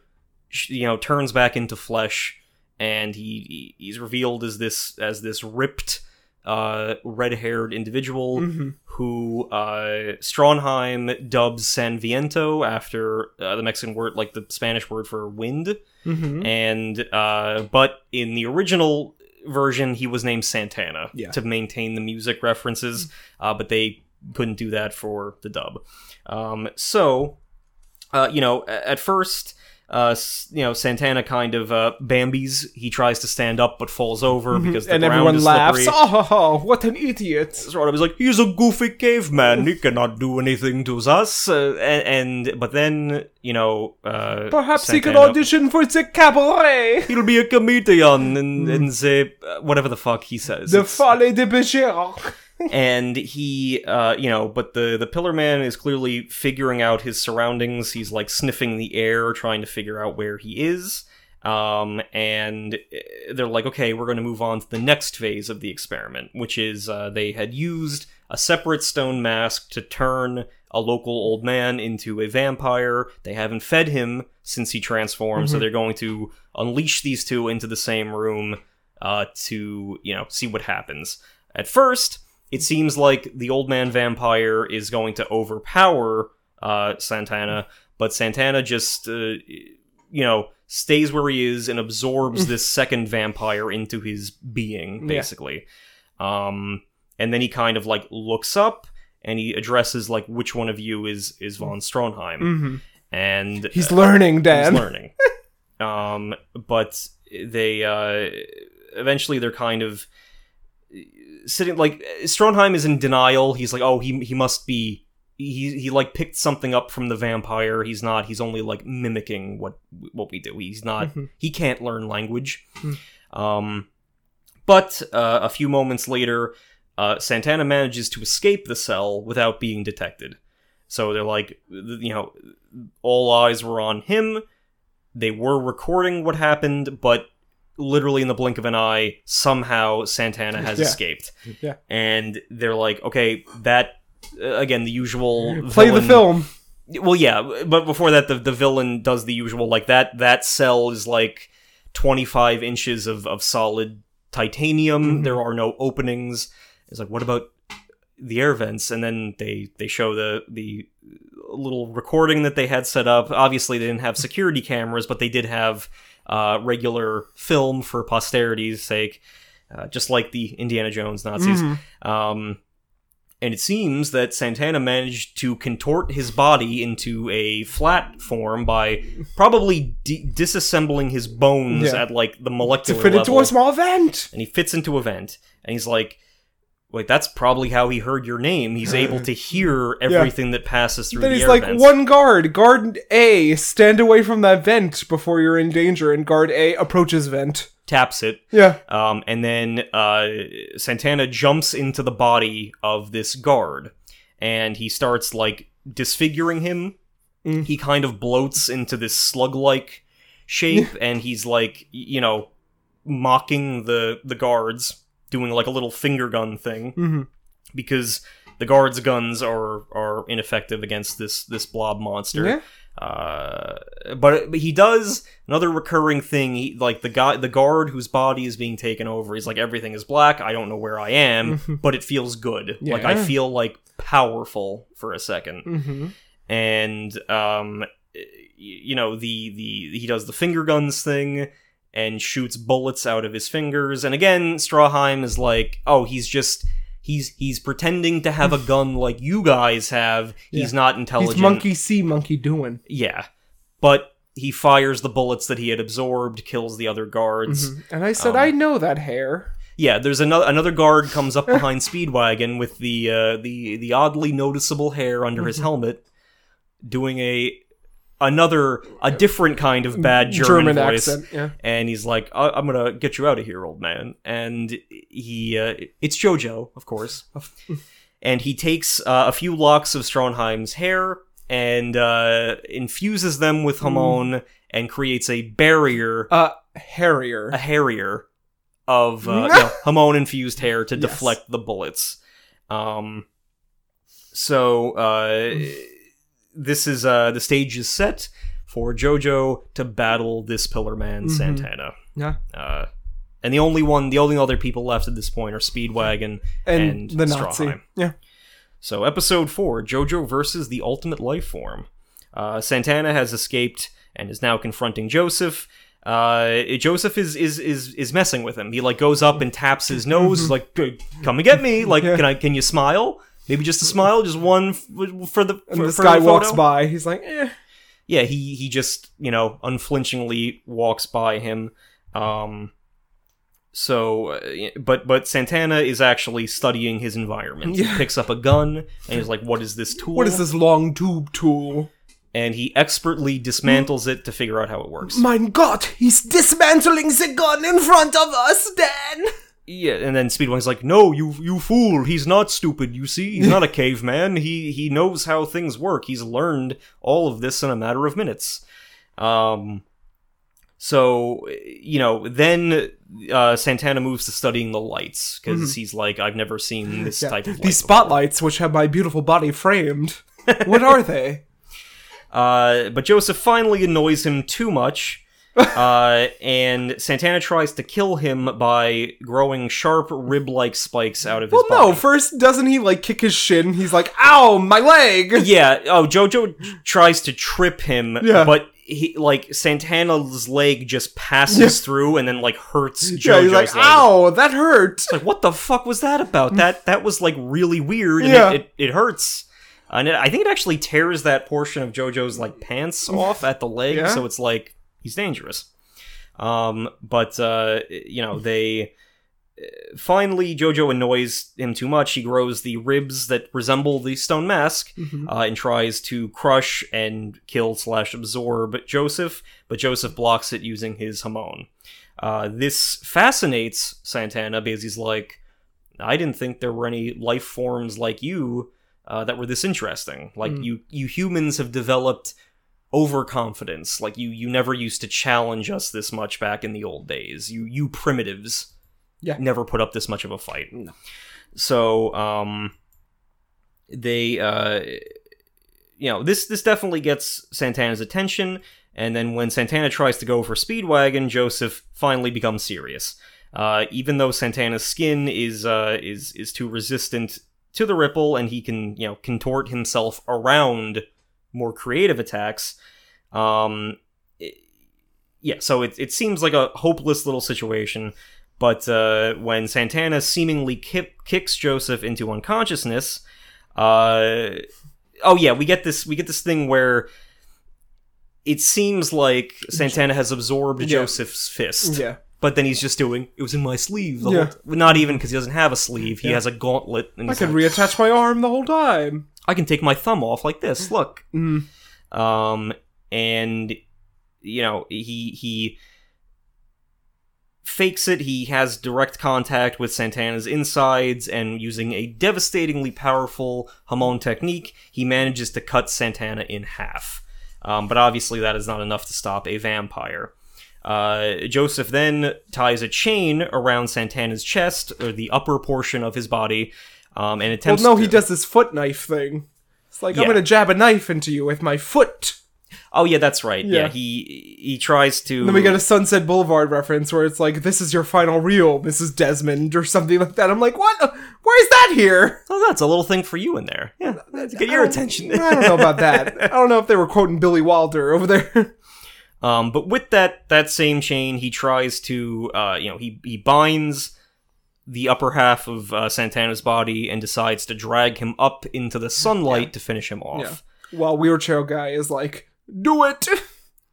you know, turns back into flesh, and he, he he's revealed as this as this ripped, uh, red-haired individual Mhm. who uh, Stronheim dubs San Viento after uh, the Mexican word, like the Spanish word for wind, Mm-hmm. and uh, but in the original version, he was named Santana Yeah. to maintain the music references, uh, but they couldn't do that for the dub. Um, so, uh, you know, at first. Uh, you know, Santana kind of uh, Bambi's. He tries to stand up but falls over because the Mm-hmm. and ground everyone is laughs. slippery. Oh, what an idiot! Sort of, he's like, he's a goofy caveman. He cannot do anything to us. Uh, and, and but then you know, uh, Perhaps he could audition for the cabaret. He'll be a comedian and and say uh, whatever the fuck he says. The It's- Folie de Bergerac. And he, uh, you know, but the the Pillar Man is clearly figuring out his surroundings. He's like sniffing the air, trying to figure out where he is. Um, and uh, they're like, okay, we're going to move on to the next phase of the experiment, which is uh, they had used a separate stone mask to turn a local old man into a vampire. They haven't fed him since he transformed, so they're going to unleash these two into the same room uh, to, you know, see what happens. At first, it seems like the old man vampire is going to overpower uh, Santana, but Santana just, uh, you know, stays where he is and absorbs (laughs) this second vampire into his being, Yeah. basically. Um, and then he kind of like looks up and he addresses like which one of you is is von Stronheim, hmm and He's learning, Dan. He's learning. (laughs) um, but they uh, eventually they're kind of sitting like Stronheim is in denial. He's like, oh, he he must be. He, he like picked something up from the vampire. He's not. He's only like mimicking what what we do. He's not. Mhm. He can't learn language. Hmm. Um, but uh, a few moments later, uh, Santana manages to escape the cell without being detected. So they're like, you know, all eyes were on him. They were recording what happened, but literally in the blink of an eye, somehow Santana has Yeah. escaped. Yeah. And they're like, okay, that uh, again the usual Play the film. well, yeah, but before that, the the villain does the usual like that. That cell is like twenty five inches of of solid titanium. Mhm. There are no openings. It's like, what about the air vents? And then they they show the the little recording that they had set up. Obviously, they didn't have security cameras, but they did have uh, regular film for posterity's sake, uh, just like the Indiana Jones Nazis. Mhm. Um, and it seems that Santana managed to contort his body into a flat form by probably de- disassembling his bones Yeah. at like the molecular To fit level. into a small vent. and he fits into a vent, and he's like, "Wait, that's probably how he heard your name. He's able to (laughs) hear everything that passes through Then the he's like, vents." one guard, guard A, stand away from that vent before you're in danger, and guard A approaches vent. taps it, Yeah. Um, and then uh, Santana jumps into the body of this guard, and he starts like disfiguring him. Mm. He kind of bloats into this slug-like shape, (laughs) and he's like, you know, mocking the the guards, doing like a little finger gun thing hmm because the guards' guns are are ineffective against this this blob monster. Yeah. Uh, but, but he does another recurring thing. He, like the guy, the guard whose body is being taken over. He's like, everything is black. I don't know where I am, but it feels good. Like I feel like powerful for a 2nd Mm-hmm. and um, you know the the he does the finger guns thing and shoots bullets out of his fingers. And again, Stroheim is like, oh, he's just. He's he's pretending to have a (laughs) gun like you guys have. He's not intelligent. He's monkey see, monkey doing. Yeah. But he fires the bullets that he had absorbed, kills the other guards. And I said, Um, I know that hair. Yeah, there's another another guard comes up behind Speedwagon with the uh, the the oddly noticeable hair under his helmet, doing a another a different kind of bad German, voice. accent. Yeah. And he's like, I- "I'm gonna get you out of here, old man." And he, uh, it's Jojo, of course. (laughs) and he takes uh, a few locks of Stronheim's hair and uh, infuses them with Hamon and creates a barrier, Uh, Harrier. a harrier of uh, (laughs) you know, Hamon infused hair to Yes. deflect the bullets. Um, so uh, this is uh, the stage is set for Jojo to battle this Pillar Man Mhm. Santana. yeah. Uh, and the only one, the only other people left at this point are Speedwagon And, and, the Nazi. Stroheim. Yeah. So, episode four JoJo versus the Ultimate Life Form. Uh, Santana has escaped and is now confronting Joseph. Uh, Joseph is, is is is messing with him. He like goes up and taps his nose, like "Hey, "Come and get me!" Like, Yeah. can I? Can you smile? Maybe just a smile, just one f- for the. And this for guy walks by. He's like, eh. Yeah, he he just you know unflinchingly walks by him. Um, so, uh, but but Santana is actually studying his environment. He picks up a gun and he's like, "What is this tool?" What is this long tube tool? And he expertly dismantles it to figure out how it works. Mein Gott, he's dismantling the gun in front of us, Dan! Yeah, and then Speedwagon's like, "No, you you fool! He's not stupid. You see, he's not a (laughs) caveman. He he knows how things work. He's learned all of this in a matter of minutes." Um, so you know, then uh, Santana moves to studying the lights because he's like, "I've never seen (laughs) this Yeah. type of light These before." spotlights, which have my beautiful body framed, what are they? (laughs) Uh, but Joseph finally annoys him too much. Uh, and Santana tries to kill him by growing sharp rib-like spikes out of his Well, body. no, first, doesn't he, like, kick his shin? He's like, ow, my leg! (laughs) Yeah. Oh, Jojo tries to trip him, Yeah. but he like Santana's leg just passes through and then like hurts Jojo's (laughs) Yeah, he's like, leg. ow, that hurt! It's like, what the fuck was that about? That that was like really weird, and Yeah. it, it, it hurts. And it, I think it actually tears that portion of Jojo's like pants off at the leg, Yeah. so it's like he's dangerous. Um, but uh, you know they finally Jojo annoys him too much. He grows the ribs that resemble the stone mask Mhm. uh, and tries to crush and kill slash absorb Joseph, but Joseph blocks it using his Hamon. Uh, this fascinates Santana because he's like, I didn't think there were any life forms like you uh, that were this interesting. Like Mm. you, you humans have developed overconfidence. Like you, you never used to challenge us this much back in the old days. You, you primitives, Yeah. never put up this much of a fight. So, um, they, uh, you know, this this definitely gets Santana's attention. And then when Santana tries to go for Speedwagon, Joseph finally becomes serious. Uh, even though Santana's skin is uh, is is too resistant to the ripple, and he can you know contort himself around more creative attacks. Um, it- yeah, so it it seems like a hopeless little situation. But uh, when Santana seemingly ki- kicks Joseph into unconsciousness, uh, oh yeah, we get this we get this thing where it seems like Santana has absorbed Yeah. Joseph's fist, Yeah. but then he's just doing it was in my sleeve. The Yeah. whole not even because he doesn't have a sleeve; he Yeah. has a gauntlet, and I could like, reattach my arm the whole time. I can take my thumb off like this. Look, Mm. um, and you know he he fakes it. He has direct contact with Santana's insides, and using a devastatingly powerful Hamon technique, he manages to cut Santana in half. Um, but obviously, that is not enough to stop a vampire. Uh, Joseph then ties a chain around Santana's chest, or the upper portion of his body, um, and Well, attempts. no, to- he does this foot knife thing. It's like, I'm gonna jab a knife into you with my foot. Oh yeah, that's right. Yeah, Yeah. he he tries to. And then we get a Sunset Boulevard reference where it's like, "This is your final reel, Mrs. Desmond," or something like that. I'm like, "What? Where's that here?" Oh, that's a little thing for you in there. Yeah, to get your I attention. I don't know about that. (laughs) I don't know if they were quoting Billy Wilder over there. Um, but with that that same chain, he tries to, uh, you know, he he binds the upper half of uh, Santana's body and decides to drag him up into the sunlight to finish him off. While wheelchair guy is like, "Do it." (laughs)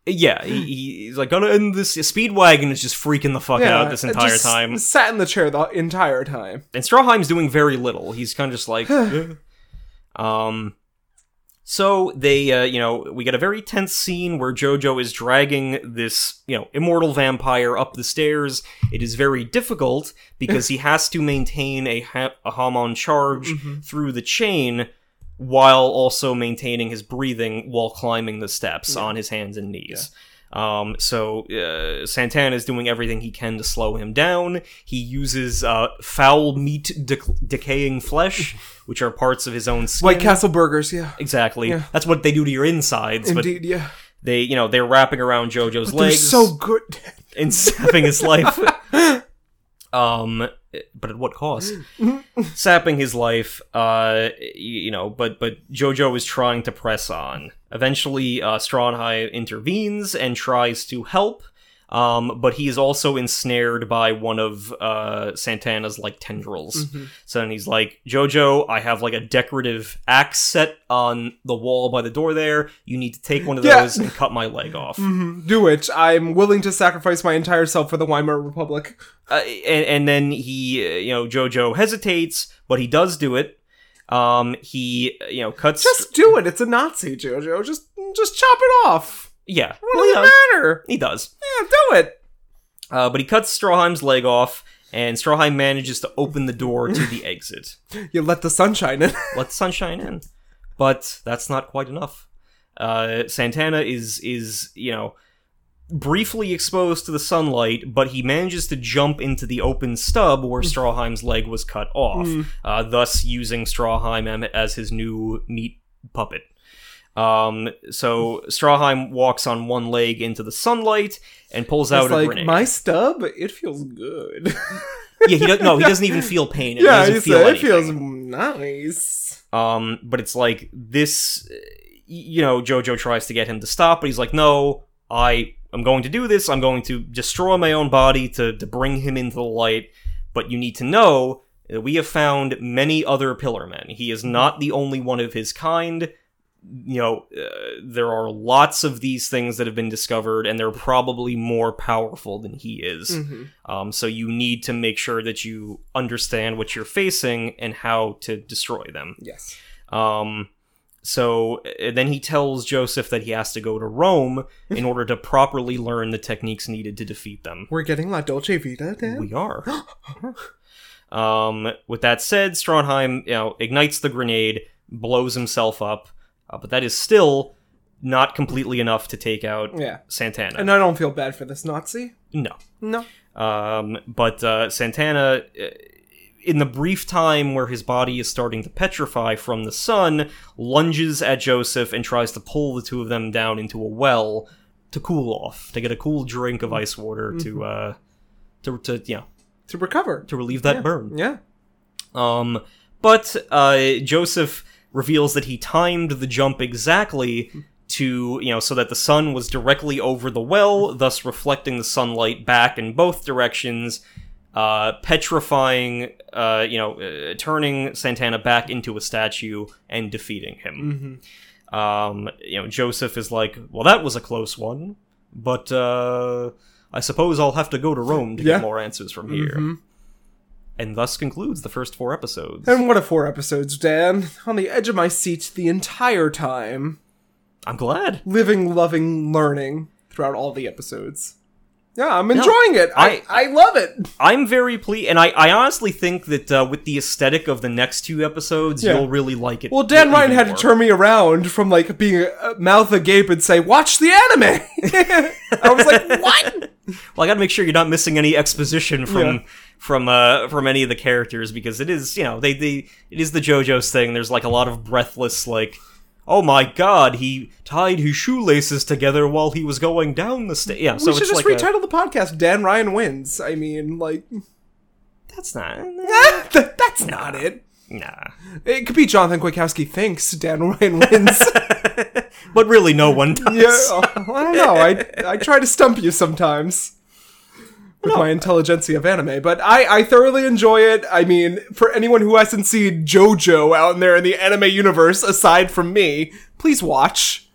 Yeah, he, he's like gonna end this. Speedwagon is just freaking the fuck out this entire just time, Sat in the chair the entire time. and Stroheim's doing very little. He's kind of just like, (sighs) um. So they, uh, you know, we get a very tense scene where Jojo is dragging this, you know, immortal vampire up the stairs. It is very difficult because he has to maintain a, ha- a Hamon charge through the chain while also maintaining his breathing while climbing the steps on his hands and knees. Um, so uh, Santana is doing everything he can to slow him down. He uses uh, foul meat dec- decaying flesh, (laughs) which are parts of his own skin. White Castle burgers, yeah. Exactly. Yeah. That's what they do to your insides. Indeed, yeah. But they, you know, they're wrapping around JoJo's They're legs so good. (laughs) and sapping his life. (laughs) um, but at what cost? (gasps) Sapping his life. Uh, you know, but but JoJo is trying to press on. Eventually, uh, Straughei intervenes and tries to help. Um, but he is also ensnared by one of uh, Santana's like tendrils. So then he's like, Jojo, I have like a decorative axe set on the wall by the door there. You need to take one of Yeah. those and cut my leg off. Do it. I'm willing to sacrifice my entire self for the Weimar Republic. uh, and, and then he, uh, you know, Jojo hesitates, but he does do it. Um, he, uh, you know, cuts. Just do it. It's a Nazi, Jojo. Just just chop it off. Yeah, What well, does it matter? He does. Yeah, do it. Uh, but he cuts Stroheim's leg off, and Stroheim manages to open the door to the (laughs) exit. You let the sunshine in. (laughs) Let the sunshine in. But that's not quite enough. Uh, Santana is is you know briefly exposed to the sunlight, but he manages to jump into the open stub where Stroheim's leg was cut off, uh, thus using Stroheim as his new meat puppet. Um, so Stroheim walks on one leg into the sunlight and pulls out it's a like grenade. my stub. It feels good. (laughs) yeah, he doesn't. no, he doesn't even feel pain. He yeah, he feel said it feels nice. Um, but it's like this, you know, Jojo tries to get him to stop, but he's like, no, I am going to do this. I'm going to destroy my own body to, to bring him into the light. But you need to know that we have found many other Pillar Men. He is not the only one of his kind. You know, uh, there are lots of these things that have been discovered, and they're probably more powerful than he is. Mhm. Um, so you need to make sure that you understand what you're facing and how to destroy them. Yes. Um, so uh, then he tells Joseph that he has to go to Rome in (laughs) order to properly learn the techniques needed to defeat them. We're getting La Dolce Vita, Dan. We are. (gasps) um, with that said, Stronheim, you know, ignites the grenade, blows himself up, uh, but that is still not completely enough to take out yeah. Santana. And I don't feel bad for this Nazi. no. No. Um, but uh, Santana, uh, in the brief time where his body is starting to petrify from the sun, lunges at Joseph and tries to pull the two of them down into a well to cool off, to get a cool drink of ice water to, uh, to, to, know, To recover. to relieve that burn. Yeah. Um, but uh, Joseph reveals that he timed the jump exactly to, you know, so that the sun was directly over the well, thus reflecting the sunlight back in both directions, uh, petrifying, uh, you know, uh, turning Santana back into a statue and defeating him. Um, you know, Joseph is like, well, that was a close one, but uh, I suppose I'll have to go to Rome to Yeah. get more answers from here. And thus concludes the first four episodes. And what a four episodes, Dan. On the edge of my seat the entire time. I'm glad. Living, loving, learning throughout all the episodes. Yeah, I'm enjoying it. I, I- I love it. I'm very pleased, and I, I honestly think that uh, with the aesthetic of the next two episodes, Yeah. you'll really like it. Well, Dan Ryan had more. to turn me around from like being uh, mouth agape and say, "Watch the anime." (laughs) I was like, "What?" Well, I got to make sure you're not missing any exposition from Yeah. from uh, from any of the characters because it is, you know, they they it is the JoJo's thing. There's like a lot of breathless like. oh my god, he tied his shoelaces together while he was going down the stairs. Yeah, so we should just like a- retitle the podcast Dan Ryan Wins. I mean, like, that's not. (laughs) that- that's not it. Nah. It could be Jonathan Kwiatkowski thinks Dan Ryan wins. (laughs) But really, no one does. (laughs) yeah, I don't know. I I try to stump you sometimes with my intelligentsia of anime, but I I thoroughly enjoy it. I mean, for anyone who hasn't seen JoJo out there in the anime universe aside from me, please watch.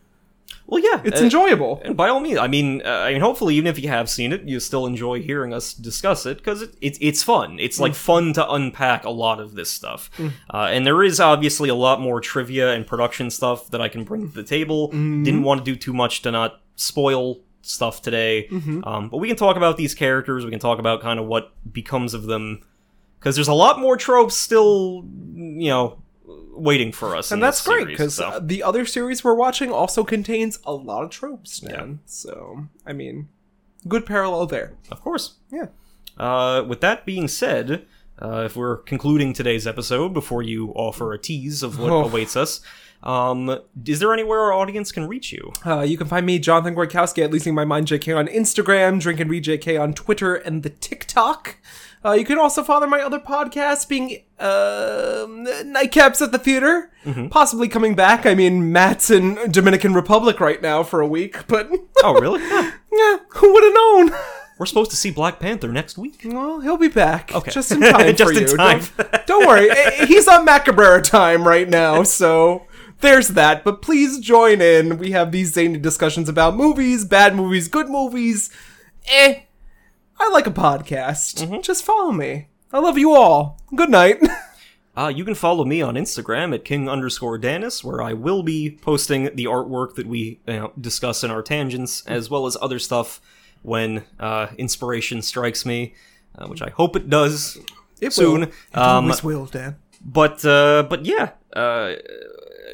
Well, yeah, It's uh, enjoyable. And by all means, I mean, uh, I mean, hopefully, even if you have seen it, you still enjoy hearing us discuss it because it, it, it's fun. It's like fun to unpack a lot of this stuff, uh, and there is obviously a lot more trivia and production stuff that I can bring to the table. Didn't want to do too much to not spoil stuff today, um, but we can talk about these characters. We can talk about kind of what becomes of them because there's a lot more tropes still, you know, waiting for us. And that's great because so. the other series we're watching also contains a lot of tropes, man. So, I mean, good parallel there. of course. Yeah. Uh, with that being said, uh, if we're concluding today's episode before you offer a tease of what Oh. awaits us, um, is there anywhere our audience can reach you? Uh, you can find me, Jonathan Gorkowski, at Losing My Mind JK on Instagram, Drink and Read JK on Twitter and the TikTok. Uh, you can also follow my other podcasts, being um, Nightcaps at the Theater, possibly coming back. I mean, Matt's in Dominican Republic right now for a week, but (laughs) Oh, really? Yeah, who would have known? We're supposed to see Black Panther next week. Well, he'll be back. Okay. Just in time (laughs) Just for in you. time. Don't, (laughs) don't worry. He's on Macabrera time right now, so there's that. But please join in. We have these zany discussions about movies, bad movies, good movies. Eh. I like a podcast. Mm-hmm. Just follow me. I love you all. Good night. (laughs) Uh, you can follow me on Instagram at king underscore Danis, where I will be posting the artwork that we you know, discuss in our tangents, as well as other stuff when uh, inspiration strikes me, uh, which I hope it does It soon. will. It Um, always will, Dan. But uh, but yeah, uh,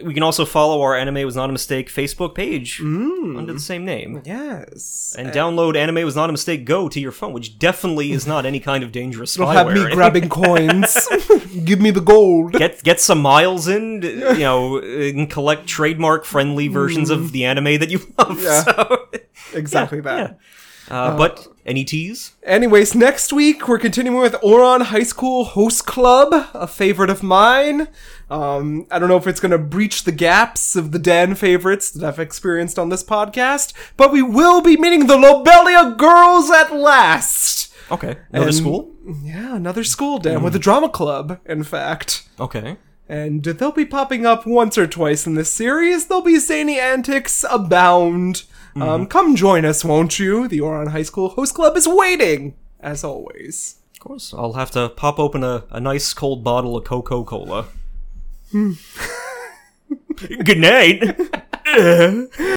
we can also follow our "Anime Was Not a Mistake" Facebook page Mm. under the same name, Yes. and download "Anime Was Not a Mistake" Go to your phone, which definitely is not any kind of dangerous You'll have me grabbing (laughs) coins. Give me the gold. Get get some miles in, you know, and collect trademark friendly versions of the anime that you love. Mm. Yeah. So, exactly (laughs) that. yeah. Uh, but any teas? Anyways, next week we're continuing with Ouran High School Host Club, a favorite of mine. Um, I don't know if it's going to breach the gaps of the Dan favorites that I've experienced on this podcast, but we will be meeting the Lobelia girls at last. Okay, another And- school. Yeah, another school, Dan, with a drama club, in fact. Okay. And they'll be popping up once or twice in this series. There'll be zany antics abound. Um, come join us, won't you? The Ouran High School Host Club is waiting, as always. Of course, I'll have to pop open a, a nice cold bottle of Coca Cola. Hmm. (laughs) Good night. (laughs)